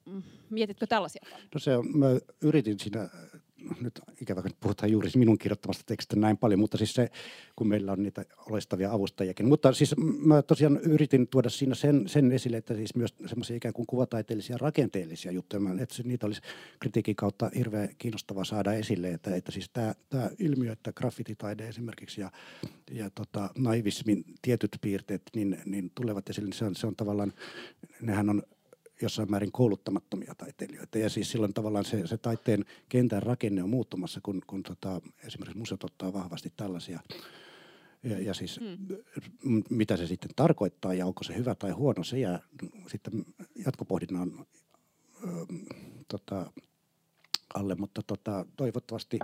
mm, mietitkö tällaisia? No se on, mä yritin siinä nyt ikävä, että puhutaan juuri minun kirjoittamasta tekstistä näin paljon, mutta siis se, kun meillä on niitä loistavia avustajakin. Mutta siis mä tosiaan yritin tuoda siinä sen, sen esille, että siis myös semmoisia ikään kuin kuvataiteellisia rakenteellisia juttuja, että niitä olisi kritiikin kautta hirveän kiinnostavaa saada esille, että, että siis tämä, tämä ilmiö, että graffititaide esimerkiksi ja, ja tota, naivismin tietyt piirteet niin, niin tulevat esille, niin se on, se on tavallaan, nehän on jossain määrin kouluttamattomia taiteilijoita. Ja siis silloin tavallaan se, se taiteen kentän rakenne on muuttumassa, kun, kun tota, esimerkiksi museot ottaa vahvasti tällaisia. Ja, ja siis mm. mitä se sitten tarkoittaa ja onko se hyvä tai huono, se jää sitten jatkopohdinnan ö, tota, alle, mutta tota, toivottavasti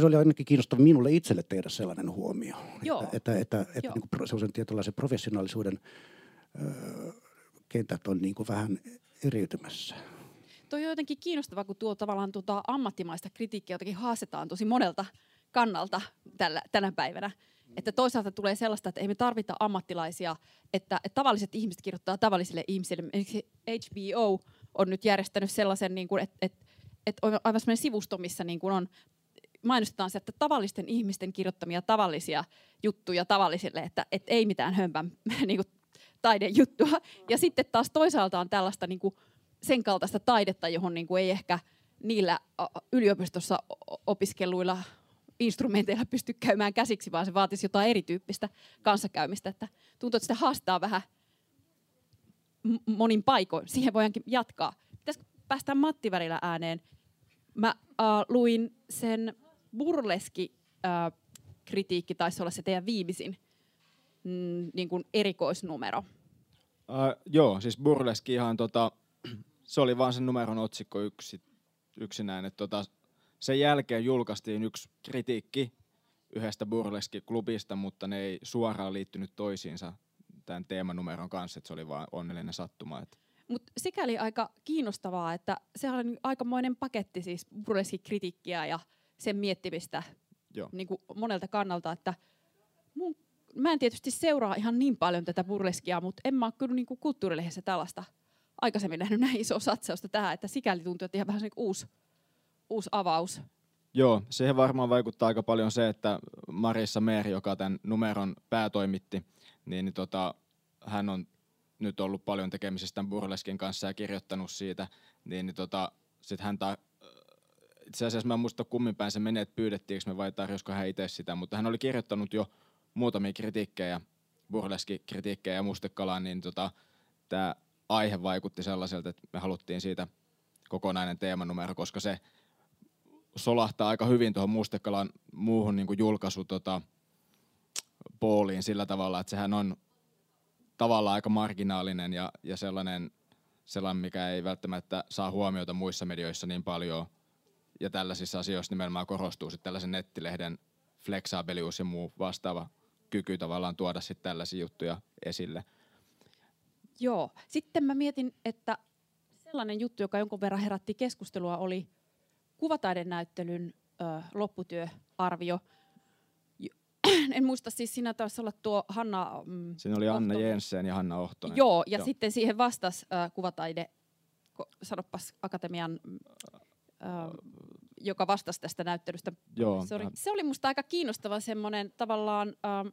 se oli ainakin kiinnostava minulle itselle tehdä sellainen huomio, Joo. että, että, että, että Joo. niin kuin sellaisen tietynlaisen professionaalisuuden ö, kentät on niin kuin vähän eriytymässä. Tuo on jotenkin kiinnostavaa, kun tuo tavallaan tuota ammattimaista kritiikkiä jotenkin haastetaan tosi monelta kannalta tällä, tänä päivänä. Että toisaalta tulee sellaista, että ei me tarvita ammattilaisia, että, että tavalliset ihmiset kirjoittaa tavallisille ihmisille. HBO on nyt järjestänyt sellaisen, niin kuin, että, että, että on aivan sellainen sivusto, missä niin kuin on mainostetaan se, että tavallisten ihmisten kirjoittamia tavallisia juttuja tavallisille, että, että ei mitään hömpän [laughs] niin kuin taidejuttua. Ja sitten taas toisaalta on tällaista niin kuin sen kaltaista taidetta, johon niin kuin ei ehkä niillä yliopistossa opiskelluilla instrumenteilla pysty käymään käsiksi, vaan se vaatisi jotain erityyppistä kanssakäymistä. Että tuntuu, että sitä haastaa vähän monin paikoin. Siihen voidaankin jatkaa. Pitäisikö päästä Matti välillä ääneen? Mä äh, luin sen burleski äh, kritiikki, taisi olla se teidän viimeisin mm, niin kuin erikoisnumero. Uh, joo, siis burleski ihan tota, [clears throat] se oli vaan sen numeron otsikko yksi, yksinään. Että tota, sen jälkeen julkaistiin yksi kritiikki yhdestä burleski-klubista, mutta ne ei suoraan liittynyt toisiinsa tämän teemanumeron kanssa, että se oli vain onnellinen sattuma. Että. Mutta sikäli aika kiinnostavaa, että se oli aikamoinen paketti siis burleski-kritiikkiä ja sen miettimistä Joo. Niin kuin monelta kannalta, että mun mä en tietysti seuraa ihan niin paljon tätä burleskia, mutta en mä ole kyllä niin kulttuurilehdessä tällaista aikaisemmin nähnyt näin iso satsausta tähän, että sikäli tuntuu, että ihan vähän niin uusi, uusi avaus. Joo, siihen varmaan vaikuttaa aika paljon se, että Marissa Meeri, joka tämän numeron päätoimitti, niin, niin tota, hän on nyt ollut paljon tekemisissä tämän burleskin kanssa ja kirjoittanut siitä, niin, niin tota, sitten hän ta- itse asiassa mä en muista kummin päin se menee, että pyydettiinkö me vai tarjosko hän itse sitä, mutta hän oli kirjoittanut jo muutamia kritiikkejä, burleski-kritiikkejä ja mustekalaan, niin tota, tämä aihe vaikutti sellaiselta, että me haluttiin siitä kokonainen teemanumero, koska se solahtaa aika hyvin tuohon Mustekalan muuhun niin kuin julkaisu tota, pooliin sillä tavalla, että sehän on tavallaan aika marginaalinen ja, ja sellainen, sellainen, mikä ei välttämättä saa huomiota muissa medioissa niin paljon. Ja tällaisissa asioissa nimenomaan korostuu sitten tällaisen nettilehden fleksabelius ja muu vastaava kyky tavallaan tuoda sitten tällaisia juttuja esille. Joo. Sitten mä mietin, että sellainen juttu, joka jonkun verran herätti keskustelua, oli kuvataidenäyttelyn ö, lopputyöarvio. [clears throat] En muista, siis siinä taisi olla tuo Hanna... Mm, siinä oli Anna Ohtonen. Jensen ja Hanna Ohtonen. Joo, ja Joo. sitten siihen vastasi ö, kuvataide, sanopas Akatemian, ö, joka vastasi tästä näyttelystä. Joo, se, oli, se oli musta aika kiinnostava semmoinen tavallaan... Ö,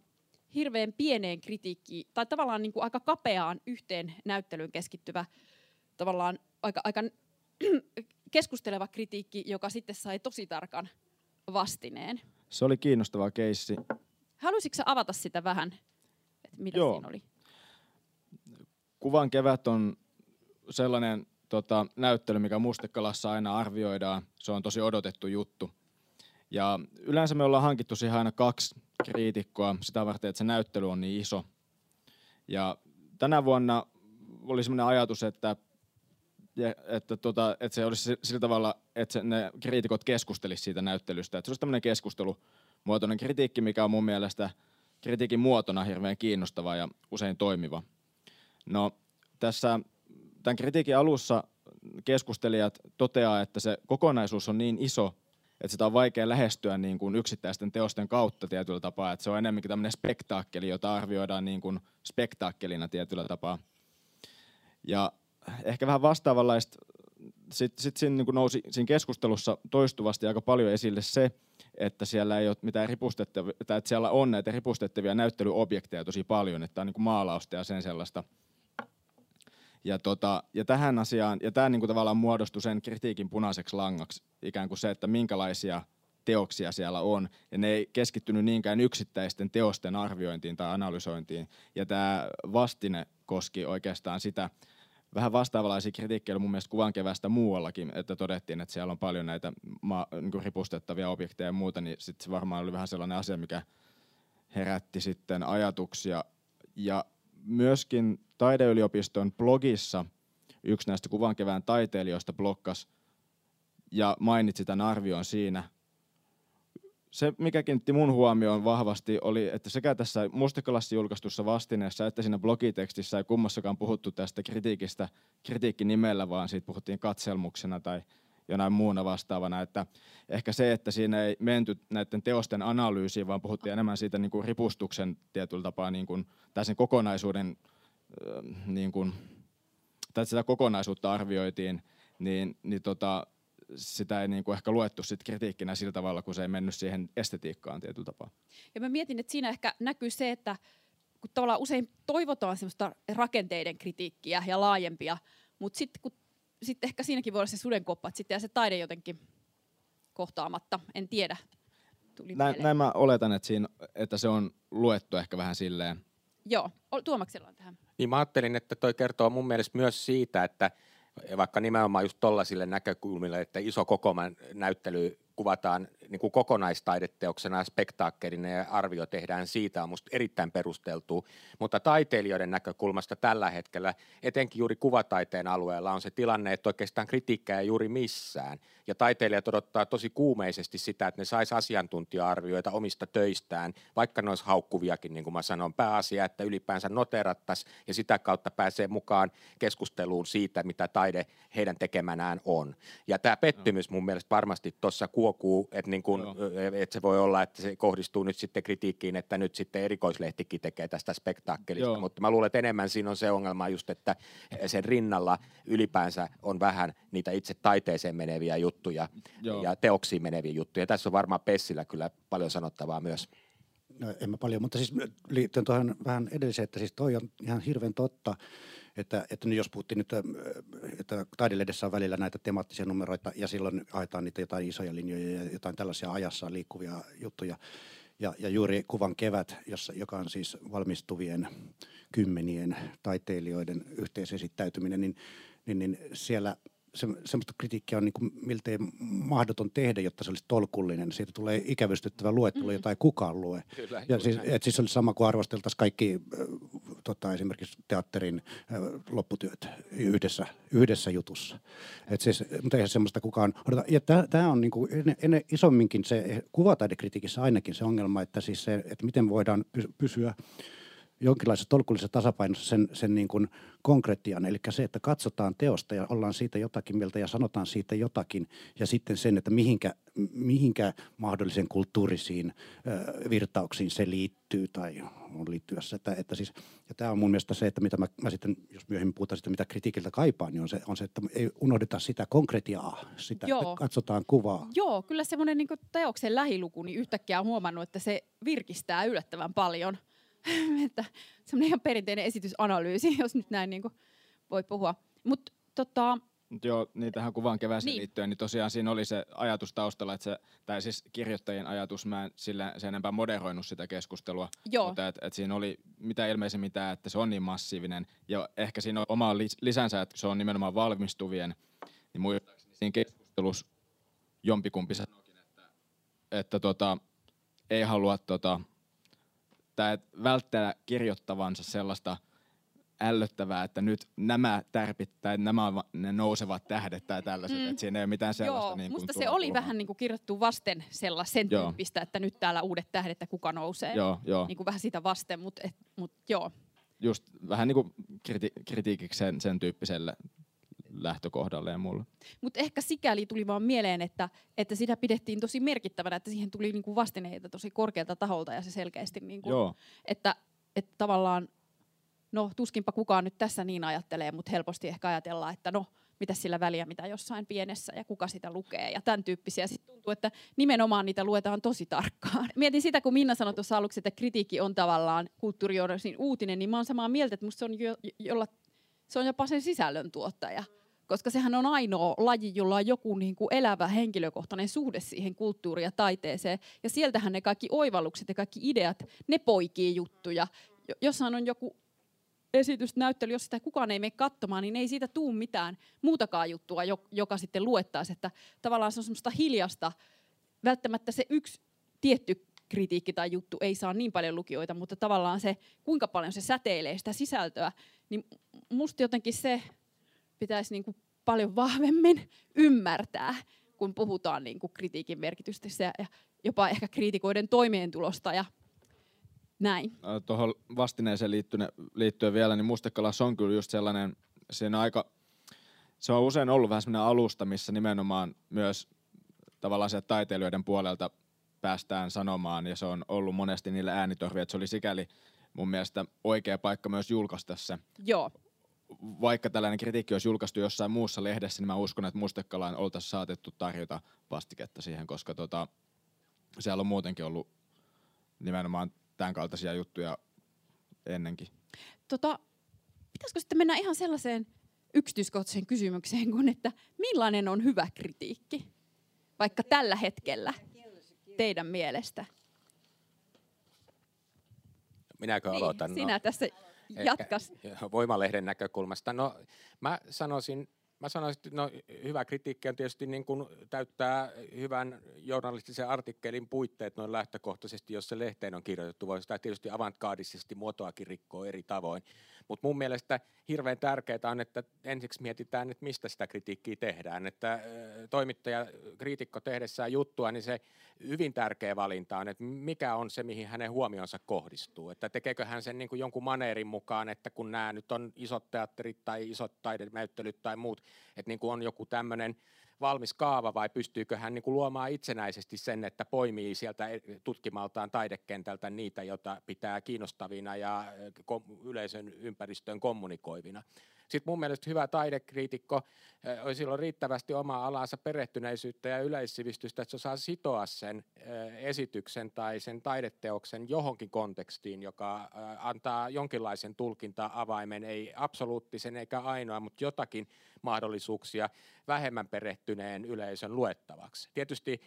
hirveän pieneen kritiikkiin, tai tavallaan niin kuin aika kapeaan yhteen näyttelyyn keskittyvä, tavallaan aika, aika [clears throat] keskusteleva kritiikki, joka sitten sai tosi tarkan vastineen. Se oli kiinnostava keissi. Haluaisitko sä avata sitä vähän, että mitä Joo. siinä oli? Kuvan kevät on sellainen tota, näyttely, mikä Mustekalassa aina arvioidaan. Se on tosi odotettu juttu. Ja yleensä me ollaan hankittu siihen aina kaksi kriitikkoa sitä varten, että se näyttely on niin iso. Ja tänä vuonna oli sellainen ajatus, että, että, tota, että se olisi sillä tavalla, että se, ne kriitikot keskustelisivat siitä näyttelystä. Että se olisi tämmöinen keskustelumuotoinen kritiikki, mikä on mun mielestä kritiikin muotona hirveän kiinnostava ja usein toimiva. No tässä tämän kritiikin alussa keskustelijat toteaa, että se kokonaisuus on niin iso, että sitä on vaikea lähestyä niin kuin yksittäisten teosten kautta tietyllä tapaa, että se on enemmänkin tämmöinen spektaakkeli, jota arvioidaan niin kuin spektaakkelina tietyllä tapaa. Ja ehkä vähän vastaavanlaista, sitten sit siinä niin kuin nousi siinä keskustelussa toistuvasti aika paljon esille se, että siellä ei ole mitään ripustettavia, tai että siellä on näitä ripustettavia näyttelyobjekteja tosi paljon, että on niin kuin maalausta ja sen sellaista – ja, tota, ja tähän asiaan, ja tämä niinku tavallaan muodostui sen kritiikin punaiseksi langaksi, ikään kuin se, että minkälaisia teoksia siellä on, ja ne ei keskittynyt niinkään yksittäisten teosten arviointiin tai analysointiin. Ja tämä vastine koski oikeastaan sitä, vähän vastaavanlaisia kritiikkejä mun mielestä kuvan kevästä muuallakin, että todettiin, että siellä on paljon näitä ma- niin ripustettavia objekteja ja muuta, niin sitten se varmaan oli vähän sellainen asia, mikä herätti sitten ajatuksia. Ja myöskin taideyliopiston blogissa yksi näistä kuvan kevään taiteilijoista blokkas ja mainitsi tämän arvion siinä. Se, mikä kiinnitti mun huomioon vahvasti, oli, että sekä tässä Mustikalassa julkaistussa vastineessa että siinä blogitekstissä ei kummassakaan puhuttu tästä kritiikistä kritiikkinimellä, vaan siitä puhuttiin katselmuksena tai jonain muuna vastaavana. Että ehkä se, että siinä ei menty näiden teosten analyysiin, vaan puhuttiin enemmän siitä niin kuin ripustuksen tietyllä tapaa, niin kuin, tai sen kokonaisuuden, niin kuin, tai sitä kokonaisuutta arvioitiin, niin, niin tota, sitä ei niin kuin ehkä luettu sit kritiikkinä sillä tavalla, kun se ei mennyt siihen estetiikkaan tietyllä tapaa. Ja mä mietin, että siinä ehkä näkyy se, että kun tavallaan usein toivotaan semmoista rakenteiden kritiikkiä ja laajempia, mutta sitten kun sitten ehkä siinäkin voi olla se sudenkoppa, että sitten se taide jotenkin kohtaamatta, en tiedä. Tuli näin, näin mä oletan, että, siinä, että se on luettu ehkä vähän silleen. Joo, Tuomaksella on tähän. Niin mä ajattelin, että toi kertoo mun mielestä myös siitä, että vaikka nimenomaan just tollaisille näkökulmille, että iso kokoman näyttely kuvataan niin kuin kokonaistaideteoksena spektaakkelina ja arvio tehdään siitä on musta erittäin perusteltu. Mutta taiteilijoiden näkökulmasta tällä hetkellä, etenkin juuri kuvataiteen alueella, on se tilanne, että oikeastaan kritiikkaa ei juuri missään. Ja taiteilijat odottaa tosi kuumeisesti sitä, että ne sais asiantuntija-arvioita omista töistään, vaikka ne olisi haukkuviakin, niin kuin mä sanon. Pääasia, että ylipäänsä noterattaisiin ja sitä kautta pääsee mukaan keskusteluun siitä, mitä taide heidän tekemänään on. Ja tämä pettymys mun mielestä varmasti tuossa kuokuu, että niin kun, et se voi olla, että se kohdistuu nyt sitten kritiikkiin, että nyt sitten erikoislehtikin tekee tästä spektaakkelista, Joo. mutta mä luulen, että enemmän siinä on se ongelma just, että sen rinnalla ylipäänsä on vähän niitä itse taiteeseen meneviä juttuja Joo. ja teoksiin meneviä juttuja. Tässä on varmaan Pessillä kyllä paljon sanottavaa myös. No, en mä paljon, mutta siis liittyen tuohon vähän edelliseen, että siis toi on ihan hirveän totta, että, että nyt jos puhuttiin nyt, että taidelehdessä on välillä näitä temaattisia numeroita ja silloin haetaan niitä jotain isoja linjoja ja jotain tällaisia ajassa liikkuvia juttuja. Ja, ja juuri kuvan kevät, jossa, joka on siis valmistuvien kymmenien taiteilijoiden yhteisesittäytyminen, niin, niin, niin siellä se, semmoista kritiikkiä on niin kuin miltei mahdoton tehdä, jotta se olisi tolkullinen. Siitä tulee ikävystyttävä luettelo, mm. jota ei kukaan lue. Kyllä, ja siis, et siis olisi sama kuin arvosteltaisiin kaikki äh, tota, esimerkiksi teatterin äh, lopputyöt yhdessä, yhdessä jutussa. Et siis, mutta eihän semmoista kukaan odota. Ja tämä on niin kuin ennen, ennen isomminkin se kuvataidekritiikissä ainakin se ongelma, että, siis se, että miten voidaan pysyä jonkinlaisessa tolkullisessa tasapainossa sen, sen niin kuin konkretian, eli se, että katsotaan teosta ja ollaan siitä jotakin mieltä ja sanotaan siitä jotakin, ja sitten sen, että mihinkä, mihinkä mahdollisen kulttuurisiin ö, virtauksiin se liittyy tai on liittyessä. Että, että siis, ja tämä on mun mielestä se, että mitä mä, mä sitten, jos myöhemmin puhutaan sitä, mitä kritiikiltä kaipaan, niin on se, on se että ei unohdeta sitä konkretiaa, sitä, Joo. että katsotaan kuvaa. Joo, kyllä semmoinen niin teoksen lähiluku, niin yhtäkkiä on huomannut, että se virkistää yllättävän paljon – [laughs] että semmoinen ihan perinteinen esitysanalyysi, [laughs] jos nyt näin niin kuin voi puhua. Mutta tota, Mut joo, niin tähän kuvan kevääseen niin. liittyen, niin tosiaan siinä oli se ajatus taustalla, että se, tai siis kirjoittajien ajatus, mä en sillä, sen enempää moderoinut sitä keskustelua, joo. mutta että et siinä oli mitä ilmeisemmin tämä, että se on niin massiivinen, ja ehkä siinä on oma lisänsä, että se on nimenomaan valmistuvien, niin muistaakseni siinä keskustelussa jompikumpi sanoikin, että, että tota, ei halua tota, tai välttää kirjoittavansa sellaista ällöttävää, että nyt nämä tärpit tai nämä ne nousevat tähdet tai tällaiset, mm. että siinä ei ole mitään sellaista. Joo, niin musta se oli vähän niin kuin kirjoittu vasten sellaisen joo. tyyppistä, että nyt täällä uudet tähdet ja kuka nousee. Joo, joo. Niin kuin vähän sitä vasten, mutta mut, joo. Just vähän niin kuin kriti- kritiikiksi sen, sen tyyppiselle lähtökohdalle ja mulle. Mutta ehkä sikäli tuli vaan mieleen, että, että sitä pidettiin tosi merkittävänä, että siihen tuli niinku vastineita tosi korkealta taholta ja se selkeästi, niinku, Joo. Että, että tavallaan, no tuskinpa kukaan nyt tässä niin ajattelee, mutta helposti ehkä ajatellaan, että no, mitä sillä väliä, mitä jossain pienessä ja kuka sitä lukee ja tämän tyyppisiä. Sitten tuntuu, että nimenomaan niitä luetaan tosi tarkkaan. [laughs] Mietin sitä, kun Minna sanoi tuossa aluksi, että kritiikki on tavallaan kulttuurijournalismin uutinen, niin mä oon samaa mieltä, että musta se on, jo, jolla, se on jopa sen sisällön tuottaja koska sehän on ainoa laji, jolla on joku niin kuin elävä henkilökohtainen suhde siihen kulttuuriin ja taiteeseen. Ja sieltähän ne kaikki oivallukset ja kaikki ideat, ne poikii juttuja. Jossain on joku esitys, näyttely, jos sitä kukaan ei mene katsomaan, niin ei siitä tuu mitään muutakaan juttua, joka sitten luettaisiin. Että tavallaan se on semmoista hiljasta. Välttämättä se yksi tietty kritiikki tai juttu ei saa niin paljon lukijoita, mutta tavallaan se, kuinka paljon se säteilee sitä sisältöä, niin musta jotenkin se pitäisi niin kuin paljon vahvemmin ymmärtää, kun puhutaan niin kuin kritiikin merkitystä ja jopa ehkä kriitikoiden toimeentulosta ja näin. Tuohon vastineeseen liittyen, liittyen vielä, niin Mustekalas on kyllä just sellainen, siinä aika, se on usein ollut vähän sellainen alusta, missä nimenomaan myös tavallaan se taiteilijoiden puolelta päästään sanomaan, ja se on ollut monesti niille äänitorvi, että se oli sikäli mun mielestä oikea paikka myös julkaista se. Joo vaikka tällainen kritiikki olisi julkaistu jossain muussa lehdessä, niin mä uskon, että Mustekalaan oltaisiin saatettu tarjota vastiketta siihen, koska tota, siellä on muutenkin ollut nimenomaan tämän kaltaisia juttuja ennenkin. Tota, pitäisikö sitten mennä ihan sellaiseen yksityiskohtaiseen kysymykseen kuin, että millainen on hyvä kritiikki, vaikka tällä hetkellä teidän mielestä? Minäkö aloitan? Niin, sinä no. tässä Jatkas. [laughs] Voimalehden näkökulmasta. No mä sanoisin, mä sanoisin, että no, hyvä kritiikki on tietysti niin kuin täyttää hyvän journalistisen artikkelin puitteet noin lähtökohtaisesti, jos se lehteen on kirjoitettu. Voi sitä tietysti avantgardisesti muotoakin rikkoa eri tavoin. Mutta mun mielestä hirveän tärkeää on, että ensiksi mietitään, että mistä sitä kritiikkiä tehdään. Että toimittaja, kriitikko tehdessään juttua, niin se hyvin tärkeä valinta on, että mikä on se, mihin hänen huomionsa kohdistuu. Että tekeekö hän sen niin kuin jonkun maneerin mukaan, että kun nämä nyt on isot teatterit tai isot taidenäyttelyt tai muut, että niin kuin on joku tämmöinen valmis kaava vai pystyykö hän niin kuin luomaan itsenäisesti sen, että poimii sieltä tutkimaltaan taidekentältä niitä, joita pitää kiinnostavina ja yleisön ympäristöön kommunikoivina. Sitten mun mielestä hyvä taidekriitikko olisi silloin riittävästi omaa alansa perehtyneisyyttä ja yleissivistystä, että se osaa sitoa sen esityksen tai sen taideteoksen johonkin kontekstiin, joka antaa jonkinlaisen tulkinta-avaimen, ei absoluuttisen eikä ainoa, mutta jotakin, mahdollisuuksia vähemmän perehtyneen yleisön luettavaksi. Tietysti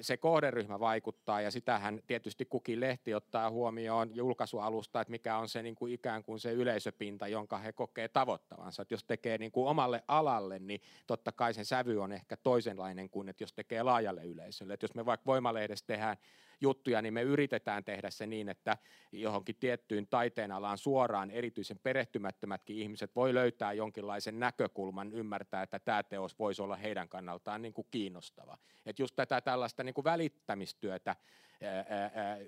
se kohderyhmä vaikuttaa ja sitähän tietysti kukin lehti ottaa huomioon julkaisualusta, että mikä on se niin kuin ikään kuin se yleisöpinta, jonka he kokee tavoittavansa. Että jos tekee niin kuin omalle alalle, niin totta kai sen sävy on ehkä toisenlainen kuin, että jos tekee laajalle yleisölle. Että jos me vaikka Voimalehdessä tehdään juttuja, niin me yritetään tehdä se niin, että johonkin tiettyyn taiteen alaan suoraan erityisen perehtymättömätkin ihmiset voi löytää jonkinlaisen näkökulman, ymmärtää, että tämä teos voisi olla heidän kannaltaan niin kuin kiinnostava. Että just tätä tällaista niin kuin välittämistyötä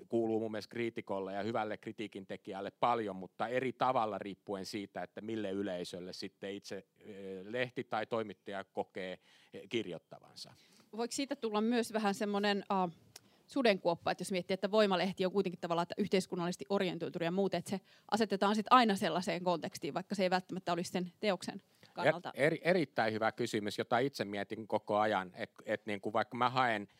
kuuluu mun mielestä kriitikolle ja hyvälle kritiikin tekijälle paljon, mutta eri tavalla riippuen siitä, että mille yleisölle sitten itse lehti tai toimittaja kokee kirjoittavansa. Voiko siitä tulla myös vähän semmoinen uh, sudenkuoppa, että jos miettii, että voimalehti on kuitenkin tavallaan että yhteiskunnallisesti orientoitunut ja muuten, että se asetetaan sitten aina sellaiseen kontekstiin, vaikka se ei välttämättä olisi sen teoksen kannalta. Er, erittäin hyvä kysymys, jota itse mietin koko ajan, että et niin kuin vaikka mä haen –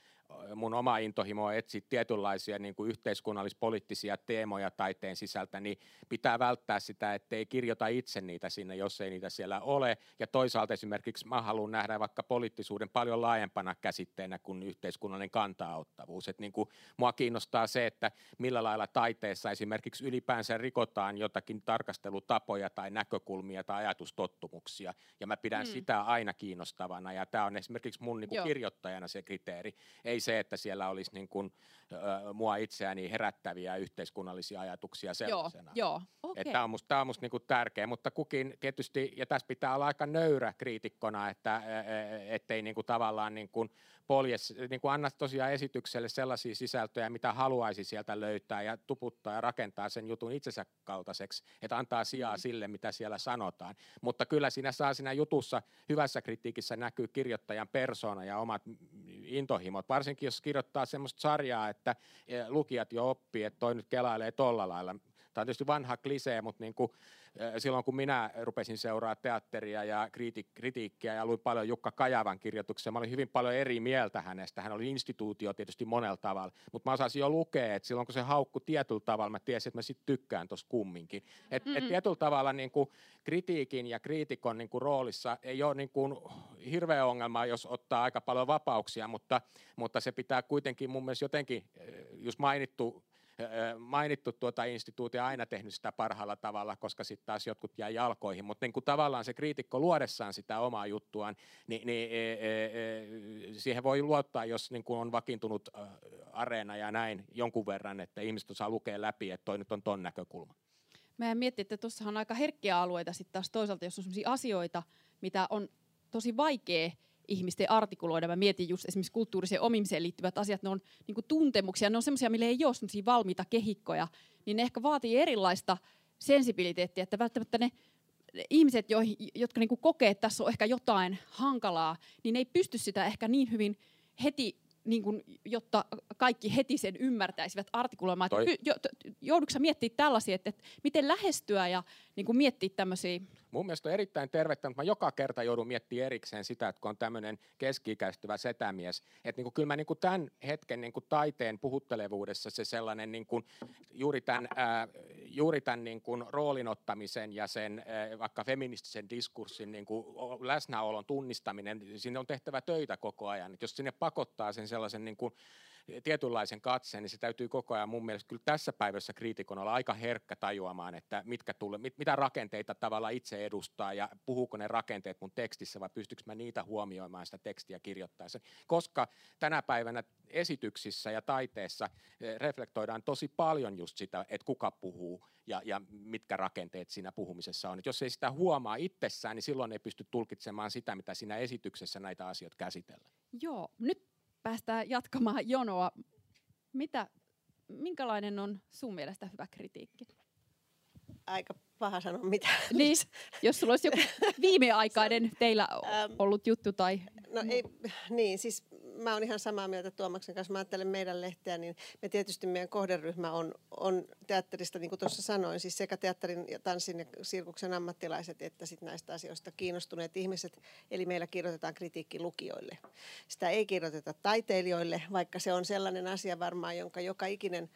mun oma intohimo on etsiä tietynlaisia niin kuin yhteiskunnallispoliittisia teemoja taiteen sisältä, niin pitää välttää sitä, ettei kirjoita itse niitä sinne, jos ei niitä siellä ole. Ja toisaalta esimerkiksi mä haluan nähdä vaikka poliittisuuden paljon laajempana käsitteenä kuin yhteiskunnallinen kantaaottavuus. Että niin kuin mua kiinnostaa se, että millä lailla taiteessa esimerkiksi ylipäänsä rikotaan jotakin tarkastelutapoja tai näkökulmia tai ajatustottumuksia. Ja mä pidän mm. sitä aina kiinnostavana. Ja tämä on esimerkiksi mun niin kuin kirjoittajana se kriteeri. Ei se, että siellä olisi niin kuin, äh, mua itseäni herättäviä yhteiskunnallisia ajatuksia sellaisena. Joo, joo. Okay. Tämä on musta, on musta niin kuin tärkeä, mutta kukin tietysti, ja tässä pitää olla aika nöyrä kriitikkona, että ettei niin kuin tavallaan niin kuin poljes, niin kuin anna tosiaan esitykselle sellaisia sisältöjä, mitä haluaisi sieltä löytää ja tuputtaa ja rakentaa sen jutun itsensä kaltaiseksi, että antaa sijaa mm. sille, mitä siellä sanotaan. Mutta kyllä siinä saa siinä jutussa, hyvässä kritiikissä näkyy kirjoittajan persona ja omat intohimot, varsinkin jos kirjoittaa semmoista sarjaa, että eh, lukijat jo oppii, että toi nyt kelailee tolla lailla. Tämä on tietysti vanha klisee, mutta niin kuin, silloin kun minä rupesin seuraa teatteria ja kriti- kritiikkiä ja luin paljon Jukka Kajavan kirjoituksia, mä olin hyvin paljon eri mieltä hänestä. Hän oli instituutio tietysti monella tavalla, mutta mä osasin jo lukea, että silloin kun se haukku tietyllä tavalla, mä tiesin, että mä sitten tykkään tuossa kumminkin. Et, mm-hmm. et tietyllä tavalla niin kuin kritiikin ja kriitikon niin kuin roolissa ei ole niin kuin hirveä ongelma, jos ottaa aika paljon vapauksia, mutta, mutta se pitää kuitenkin mun mielestä jotenkin, just mainittu mainittu tuota instituutia aina tehnyt sitä parhaalla tavalla, koska sitten taas jotkut jää jalkoihin, mutta niin kuin tavallaan se kriitikko luodessaan sitä omaa juttuaan, niin, niin e, e, e, siihen voi luottaa, jos niin kuin on vakiintunut areena ja näin jonkun verran, että ihmiset osaa lukea läpi, että toi nyt on ton näkökulma. Mä mietin, että tuossa on aika herkkiä alueita sitten taas toisaalta, jos on sellaisia asioita, mitä on tosi vaikea ihmisten artikuloida. Mä mietin just esimerkiksi kulttuuriseen omimiseen liittyvät asiat, ne on niin kuin tuntemuksia, ne on semmoisia, millä ei ole valmiita kehikkoja, niin ne ehkä vaatii erilaista sensibiliteettiä, että välttämättä ne ihmiset, jotka niin kuin kokee, että tässä on ehkä jotain hankalaa, niin ne ei pysty sitä ehkä niin hyvin heti niin kuin, jotta kaikki heti sen ymmärtäisivät artikuloimaan. Toi... Joudutko miettimään tällaisia, että, että miten lähestyä ja niin kuin miettiä tämmöisiä Mun mielestä on erittäin tervettä, mutta mä joka kerta joudun miettimään erikseen sitä, että kun on tämmöinen keski-ikäistyvä setämies, että niin kuin, kyllä mä niin kuin tämän hetken niin kuin taiteen puhuttelevuudessa se sellainen niin kuin, juuri tämän, ää, juuri tämän niin kuin roolinottamisen ja sen ää, vaikka feministisen diskurssin niin kuin läsnäolon tunnistaminen, sinne on tehtävä töitä koko ajan. Että jos sinne pakottaa sen sellaisen niin kuin, tietynlaisen katseen, niin se täytyy koko ajan mun mielestä kyllä tässä päivässä kriitikon olla aika herkkä tajuamaan, että mitkä tule, mit, mitä rakenteita tavallaan itse edustaa ja puhuuko ne rakenteet mun tekstissä vai pystyykö mä niitä huomioimaan sitä tekstiä kirjoittaessa. Koska tänä päivänä esityksissä ja taiteessa eh, reflektoidaan tosi paljon just sitä, että kuka puhuu ja, ja mitkä rakenteet siinä puhumisessa on. Et jos ei sitä huomaa itsessään, niin silloin ei pysty tulkitsemaan sitä, mitä siinä esityksessä näitä asioita käsitellään. Joo, nyt päästään jatkamaan jonoa. Mitä, minkälainen on sun mielestä hyvä kritiikki? Aika paha sanoa mitä. Niin, jos sulla olisi joku [laughs] viimeaikainen teillä ollut juttu tai... No ei, niin, siis mä oon ihan samaa mieltä Tuomaksen kanssa. Mä ajattelen meidän lehteä, niin me tietysti meidän kohderyhmä on, on teatterista, niin kuin tuossa sanoin, siis sekä teatterin ja tanssin ja sirkuksen ammattilaiset, että sitten näistä asioista kiinnostuneet ihmiset. Eli meillä kirjoitetaan kritiikki lukijoille. Sitä ei kirjoiteta taiteilijoille, vaikka se on sellainen asia varmaan, jonka joka ikinen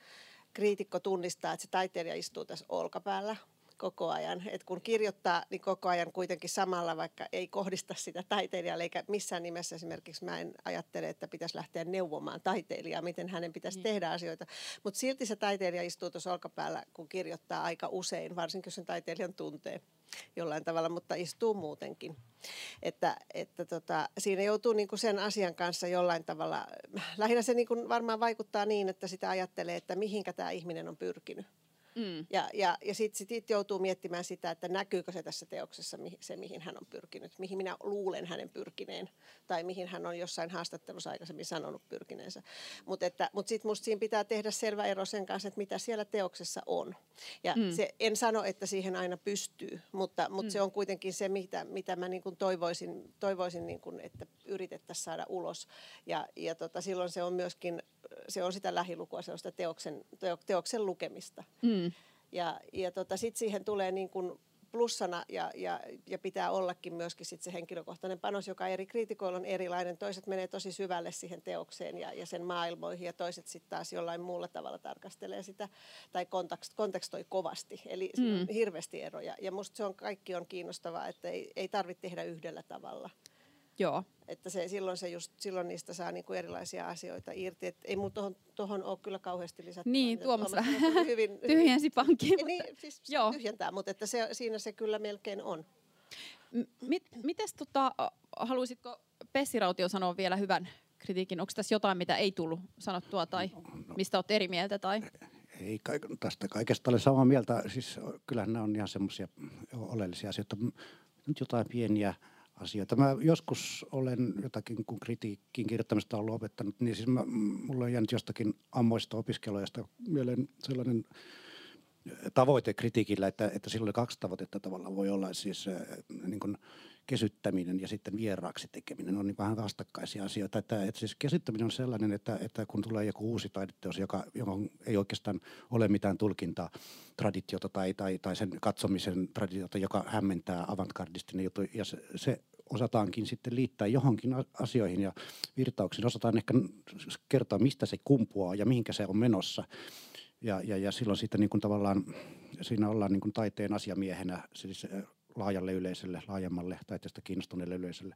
kriitikko tunnistaa, että se taiteilija istuu tässä olkapäällä koko ajan. Et kun kirjoittaa, niin koko ajan kuitenkin samalla, vaikka ei kohdista sitä taiteilijalle, eikä missään nimessä esimerkiksi mä en ajattele, että pitäisi lähteä neuvomaan taiteilijaa, miten hänen pitäisi niin. tehdä asioita. Mutta silti se taiteilija istuu tuossa olkapäällä, kun kirjoittaa aika usein, varsinkin jos sen taiteilijan tuntee jollain tavalla, mutta istuu muutenkin. Että, että tota, siinä joutuu niinku sen asian kanssa jollain tavalla, lähinnä se niinku varmaan vaikuttaa niin, että sitä ajattelee, että mihinkä tämä ihminen on pyrkinyt. Mm. Ja, ja, ja sitten sit joutuu miettimään sitä, että näkyykö se tässä teoksessa se, mihin hän on pyrkinyt, mihin minä luulen hänen pyrkineen, tai mihin hän on jossain haastattelussa aikaisemmin sanonut pyrkineensä. Mutta mut sitten minusta siinä pitää tehdä selvä ero sen kanssa, että mitä siellä teoksessa on. Ja mm. se, en sano, että siihen aina pystyy, mutta, mutta mm. se on kuitenkin se, mitä, mitä mä niin kuin toivoisin, toivoisin niin kuin, että yritettäisiin saada ulos. Ja, ja tota, silloin se on myöskin se on sitä lähilukua, se on sitä teoksen, teoksen lukemista. Mm. Ja, ja tota, sitten siihen tulee niin kuin plussana ja, ja, ja pitää ollakin myöskin sit se henkilökohtainen panos, joka eri kriitikoilla on erilainen. Toiset menee tosi syvälle siihen teokseen ja, ja sen maailmoihin ja toiset sitten taas jollain muulla tavalla tarkastelee sitä tai kontekst, kontekstoi kovasti. Eli mm. hirveästi eroja ja musta se on, kaikki on kiinnostavaa, että ei, ei tarvitse tehdä yhdellä tavalla. Joo. Että se, silloin, se just, silloin niistä saa niinku erilaisia asioita irti. Et ei mun tohon, tohon ole kyllä kauheasti lisätty. Niin, Tuomas vähän [laughs] hyvin, tyhjensi pankkiin. Niin, siis Joo. tyhjentää, mutta että se, siinä se kyllä melkein on. Mit, mites tota, haluaisitko Pessi Rautio sanoa vielä hyvän kritiikin? Onko tässä jotain, mitä ei tullut sanottua tai no, no. mistä olet eri mieltä? Tai? Ei tästä kaikesta ole samaa mieltä. Siis, kyllähän nämä on ihan semmoisia oleellisia asioita. Nyt jotain pieniä asioita. Mä joskus olen jotakin, kun kritiikkiin kirjoittamista ollut opettanut, niin siis mä, mulla on jäänyt jostakin ammoista opiskeluista mieleen sellainen tavoite kritiikillä, että, että silloin kaksi tavoitetta tavallaan voi olla siis äh, niin kuin kesyttäminen ja sitten vieraaksi tekeminen on niin vähän vastakkaisia asioita. Että, että siis kesyttäminen on sellainen, että, että kun tulee joku uusi taideteos, joka, joka ei oikeastaan ole mitään tulkintaa, traditiota tai, tai, tai sen katsomisen traditiota, joka hämmentää avantgardistinen juttu ja se, se osataankin sitten liittää johonkin asioihin ja virtauksiin. Osataan ehkä kertoa, mistä se kumpuaa ja mihinkä se on menossa. Ja, ja, ja silloin sitten niin kuin tavallaan siinä ollaan niin kuin taiteen asiamiehenä siis laajalle yleisölle, laajemmalle taiteesta kiinnostuneelle yleisölle.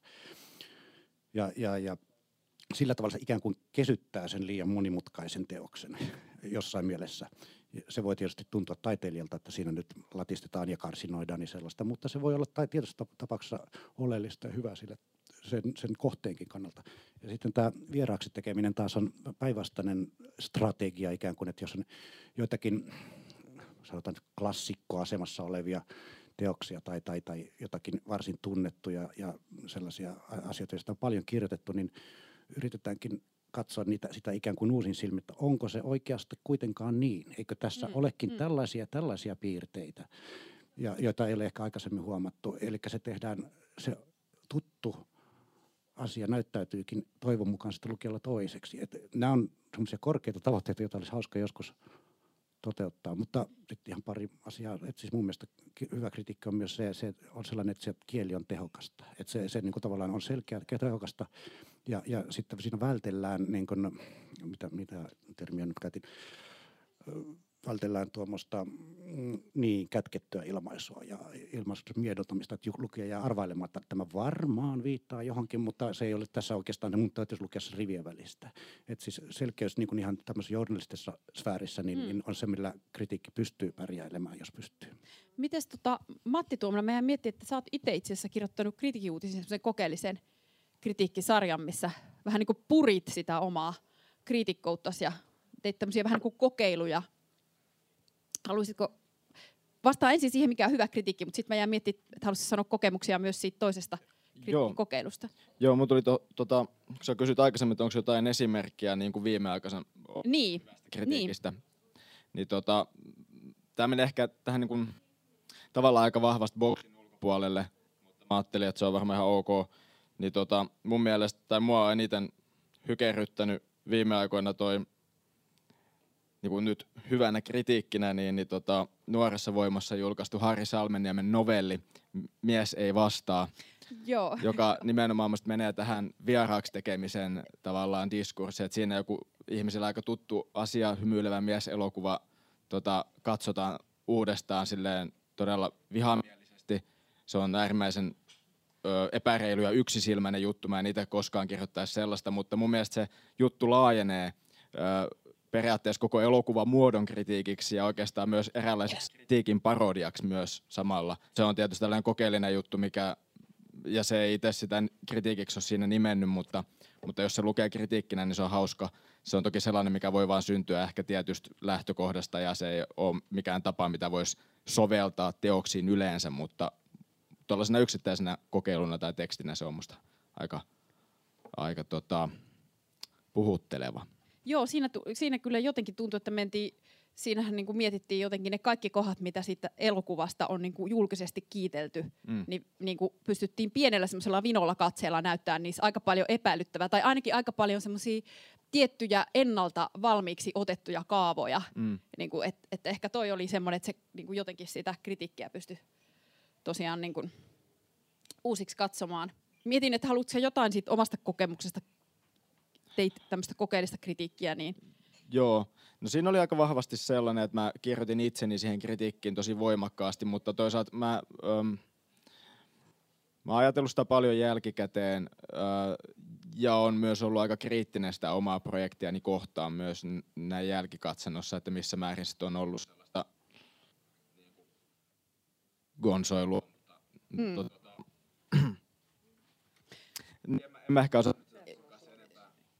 Ja, ja, ja sillä tavalla se ikään kuin kesyttää sen liian monimutkaisen teoksen jossain mielessä. Se voi tietysti tuntua taiteilijalta, että siinä nyt latistetaan ja karsinoidaan niin sellaista, mutta se voi olla tai tietysti tapauksessa oleellista ja hyvä sille sen, sen kohteenkin kannalta. Ja sitten tämä vieraaksi tekeminen taas on päinvastainen strategia ikään kuin, että jos on joitakin sanotaan klassikkoasemassa olevia teoksia tai, tai, tai jotakin varsin tunnettuja ja sellaisia asioita, joista on paljon kirjoitettu, niin yritetäänkin katsoa niitä, sitä ikään kuin uusin silmin, että onko se oikeasti kuitenkaan niin? Eikö tässä mm, olekin mm. tällaisia tällaisia piirteitä, ja, joita ei ole ehkä aikaisemmin huomattu. Eli se tehdään, se tuttu asia näyttäytyykin toivon mukaan sitten lukijalla toiseksi. Et nämä on semmoisia korkeita tavoitteita, joita olisi hauska joskus toteuttaa. Mutta sitten ihan pari asiaa. Et siis mun mielestä hyvä kritiikki on myös se, se on sellainen, että se kieli on tehokasta. Että se, se niin kuin tavallaan on selkeä ja tehokasta. Ja, ja sitten siinä vältellään, niin kuin, mitä, mitä termiä nyt käytin, vältellään tuommoista mm, niin kätkettyä ilmaisua ja ilmaisuuden miedotamista, että lukija jää arvailematta, että tämä varmaan viittaa johonkin, mutta se ei ole tässä oikeastaan, mun täytyisi lukea se rivien välistä. Että siis selkeys niin kuin ihan tämmöisessä journalistisessa sfäärissä niin, mm. niin on se, millä kritiikki pystyy pärjäilemään, jos pystyy. Mites tota, Matti Tuomala, mehän miettii, että sä oot itse itse asiassa kirjoittanut kritiikkiuutisen kokeellisen kritiikkisarjan, missä vähän niin kuin purit sitä omaa kriitikkouttasi ja teit tämmöisiä vähän niin kuin kokeiluja Haluaisitko vastaa ensin siihen, mikä on hyvä kritiikki, mutta sitten mä jään miettimään, että haluaisit sanoa kokemuksia myös siitä toisesta kokeilusta. Joo, mun tuli, to, tota, kun sä kysyt aikaisemmin, että onko jotain esimerkkiä niin kuin viimeaikaisen niin. kritiikistä, niin, niin tota, tämä menee ehkä tähän niin kuin, tavallaan aika vahvasti boksin ulkopuolelle, mutta mä ajattelin, että se on varmaan ihan ok. Niin tota, mun mielestä, tai mua on eniten hykerryttänyt viime aikoina toi niin kuin nyt hyvänä kritiikkinä, niin, niin tota, nuoressa voimassa julkaistu Harri Salmeniemen novelli Mies ei vastaa, Joo. joka nimenomaan menee tähän vieraaksi tekemisen tavallaan diskurssiin, että siinä joku ihmisillä aika tuttu asia, hymyilevä mies elokuva tota, katsotaan uudestaan silleen todella vihamielisesti. Se on äärimmäisen ö, epäreilu ja yksisilmäinen juttu. Mä en itse koskaan kirjoittaisi sellaista, mutta mun mielestä se juttu laajenee ö, periaatteessa koko elokuvan muodon kritiikiksi ja oikeastaan myös eräänlaiseksi kritiikin parodiaksi myös samalla. Se on tietysti tällainen kokeellinen juttu, mikä, ja se ei itse sitä kritiikiksi ole siinä nimennyt, mutta, mutta jos se lukee kritiikkinä, niin se on hauska. Se on toki sellainen, mikä voi vaan syntyä ehkä tietystä lähtökohdasta ja se ei ole mikään tapa, mitä voisi soveltaa teoksiin yleensä, mutta tuollaisena yksittäisenä kokeiluna tai tekstinä se on musta aika, aika tota, puhutteleva. Joo, siinä, siinä kyllä jotenkin tuntuu, että mentiin, siinähän niin kuin mietittiin jotenkin ne kaikki kohdat, mitä siitä elokuvasta on niin kuin julkisesti kiitelty, mm. niin, niin kuin pystyttiin pienellä semmoisella vinolla katseella näyttää niissä aika paljon epäilyttävää, tai ainakin aika paljon semmoisia tiettyjä ennalta valmiiksi otettuja kaavoja. Mm. Niin kuin, et, et ehkä toi oli semmoinen, että se niin kuin jotenkin sitä kritiikkiä pystyi tosiaan niin kuin uusiksi katsomaan. Mietin, että haluatko jotain siitä omasta kokemuksesta teit tämmöistä kokeellista kritiikkiä, niin... Joo, no siinä oli aika vahvasti sellainen, että mä kirjoitin itseni siihen kritiikkiin tosi voimakkaasti, mutta toisaalta mä, ähm, mä oon ajatellut sitä paljon jälkikäteen ja on myös ollut aika kriittinen sitä omaa projektiani kohtaan myös näin jälkikatsannossa, että missä määrin se on ollut sellaista gonsoilua. Hmm. Tota, [clears throat] en mä ehkä osaa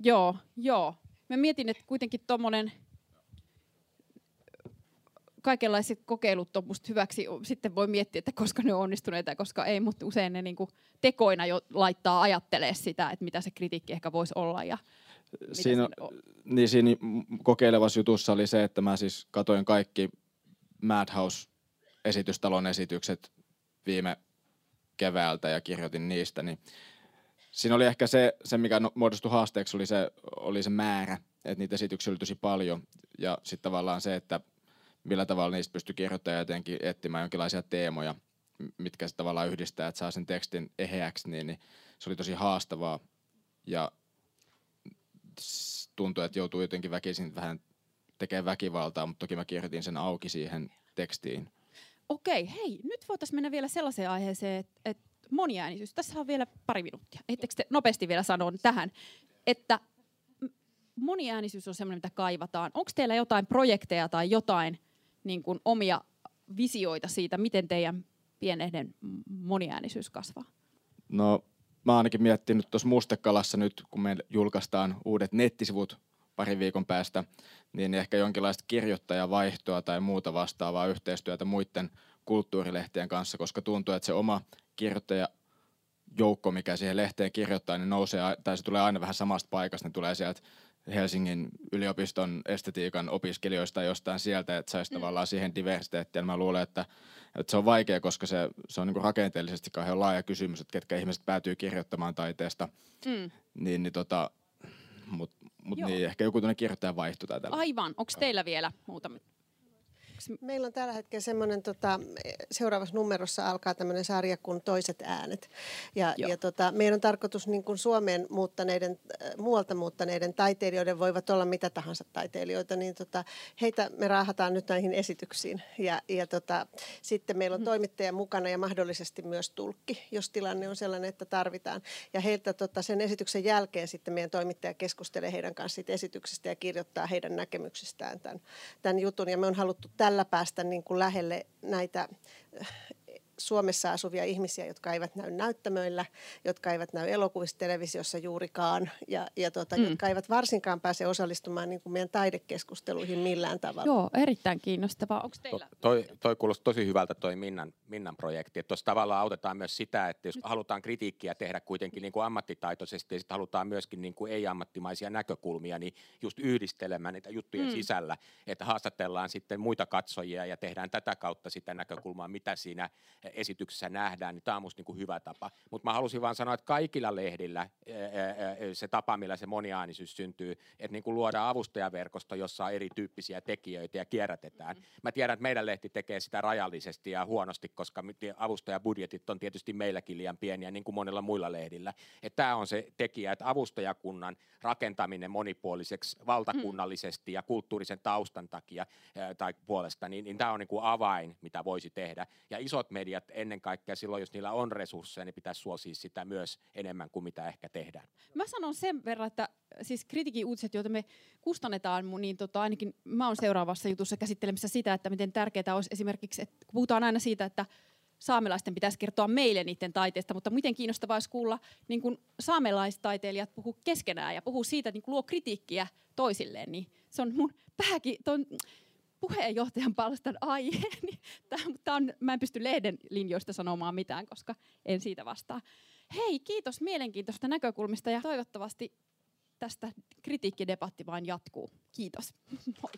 Joo, joo. Mä mietin, että kuitenkin tuommoinen kaikenlaiset kokeilut on musta hyväksi. Sitten voi miettiä, että koska ne on onnistuneita ja koska ei, mutta usein ne niinku tekoina jo laittaa ajattelee sitä, että mitä se kritiikki ehkä voisi olla. Ja siinä, niin siinä kokeilevassa jutussa oli se, että mä siis katoin kaikki Madhouse-esitystalon esitykset viime keväältä ja kirjoitin niistä, niin Siinä oli ehkä se, se mikä muodostui haasteeksi, oli se, oli se määrä, että niitä esityksiä oli tosi paljon. Ja sitten tavallaan se, että millä tavalla niistä pystyy kirjoittamaan jotenkin etsimään jonkinlaisia teemoja, mitkä se tavallaan yhdistää, että saa sen tekstin eheäksi, niin, niin se oli tosi haastavaa. Ja tuntui, että joutuu jotenkin väkisin vähän tekemään väkivaltaa, mutta toki mä kirjoitin sen auki siihen tekstiin. Okei, hei, nyt voitaisiin mennä vielä sellaiseen aiheeseen, että moniäänisyys. Tässä on vielä pari minuuttia. Ettekö te nopeasti vielä sanoa tähän, että moniäänisyys on semmoinen, mitä kaivataan. Onko teillä jotain projekteja tai jotain niin kuin omia visioita siitä, miten teidän pienehden moniäänisyys kasvaa? No mä ainakin miettinyt tuossa Mustekalassa nyt, kun me julkaistaan uudet nettisivut parin viikon päästä, niin ehkä jonkinlaista kirjoittajavaihtoa tai muuta vastaavaa yhteistyötä muiden kulttuurilehtien kanssa, koska tuntuu, että se oma kirjoittaja joukko, mikä siihen lehteen kirjoittaa, niin nousee, tai se tulee aina vähän samasta paikasta, ne tulee sieltä Helsingin yliopiston estetiikan opiskelijoista jostain sieltä, että saisi mm. tavallaan siihen diversiteettiin. Mä luulen, että, että se on vaikea, koska se, se on niin rakenteellisesti kauhean laaja kysymys, että ketkä ihmiset päätyy kirjoittamaan taiteesta. Mm. Niin, niin tota, mutta mut niin, ehkä joku tuonne kirjoittajan vaihto tai tällä. Aivan. Onko teillä vielä muutama Meillä on tällä hetkellä semmoinen, tota, seuraavassa numerossa alkaa tämmöinen sarja kuin Toiset äänet. Ja, ja tota, meidän on tarkoitus niin kuin Suomeen muuttaneiden, äh, muualta muuttaneiden taiteilijoiden voivat olla mitä tahansa taiteilijoita, niin tota, heitä me raahataan nyt näihin esityksiin. Ja, ja tota, sitten meillä on mm. toimittaja mukana ja mahdollisesti myös tulkki, jos tilanne on sellainen, että tarvitaan. Ja heiltä tota, sen esityksen jälkeen sitten meidän toimittaja keskustelee heidän kanssa siitä esityksestä ja kirjoittaa heidän näkemyksistään tämän, tämän jutun. Ja me on haluttu tällä tällä päästä niin kuin lähelle näitä Suomessa asuvia ihmisiä, jotka eivät näy näyttämöillä, jotka eivät näy elokuvissa, televisiossa juurikaan ja, ja tota, mm. jotka eivät varsinkaan pääse osallistumaan niin kuin meidän taidekeskusteluihin millään tavalla. Joo, erittäin kiinnostavaa. Onko teillä? To, toi, toi kuulosti tosi hyvältä toi Minnan, Minnan projekti. Tuossa tavallaan autetaan myös sitä, että jos halutaan kritiikkiä tehdä kuitenkin niin kuin ammattitaitoisesti ja sitten halutaan myöskin niin kuin ei-ammattimaisia näkökulmia, niin just yhdistelemään niitä juttujen mm. sisällä, että haastatellaan sitten muita katsojia ja tehdään tätä kautta sitä näkökulmaa, mitä siinä esityksessä nähdään, niin tämä on musta niin hyvä tapa. Mutta mä halusin vaan sanoa, että kaikilla lehdillä se tapa, millä se moniaanisuus syntyy, että niin kuin luodaan avustajaverkosto, jossa on erityyppisiä tekijöitä ja kierrätetään. Mm. Mä tiedän, että meidän lehti tekee sitä rajallisesti ja huonosti, koska avustajabudjetit on tietysti meilläkin liian pieniä, niin kuin monilla muilla lehdillä. Että tämä on se tekijä, että avustajakunnan rakentaminen monipuoliseksi valtakunnallisesti ja kulttuurisen taustan takia tai puolesta, niin, niin tämä on niin kuin avain, mitä voisi tehdä. Ja isot mediat ennen kaikkea silloin, jos niillä on resursseja, niin pitäisi suosia sitä myös enemmän kuin mitä ehkä tehdään. Mä sanon sen verran, että siis kritiikin uutiset, joita me kustannetaan, niin tota, ainakin mä oon seuraavassa jutussa käsittelemässä sitä, että miten tärkeää olisi esimerkiksi, että kun puhutaan aina siitä, että saamelaisten pitäisi kertoa meille niiden taiteesta, mutta miten kiinnostavaa olisi kuulla niin kuin saamelaistaiteilijat puhuu keskenään ja puhuu siitä, että niin luo kritiikkiä toisilleen, niin se on mun [laughs] pääkin, ton puheenjohtajan palstan aihe, niin [laughs] tämä on, mä en pysty lehden linjoista sanomaan mitään, koska en siitä vastaa. Hei, kiitos mielenkiintoista näkökulmista ja toivottavasti tästä kritiikkidebatti vain jatkuu. Kiitos. [laughs] Moi.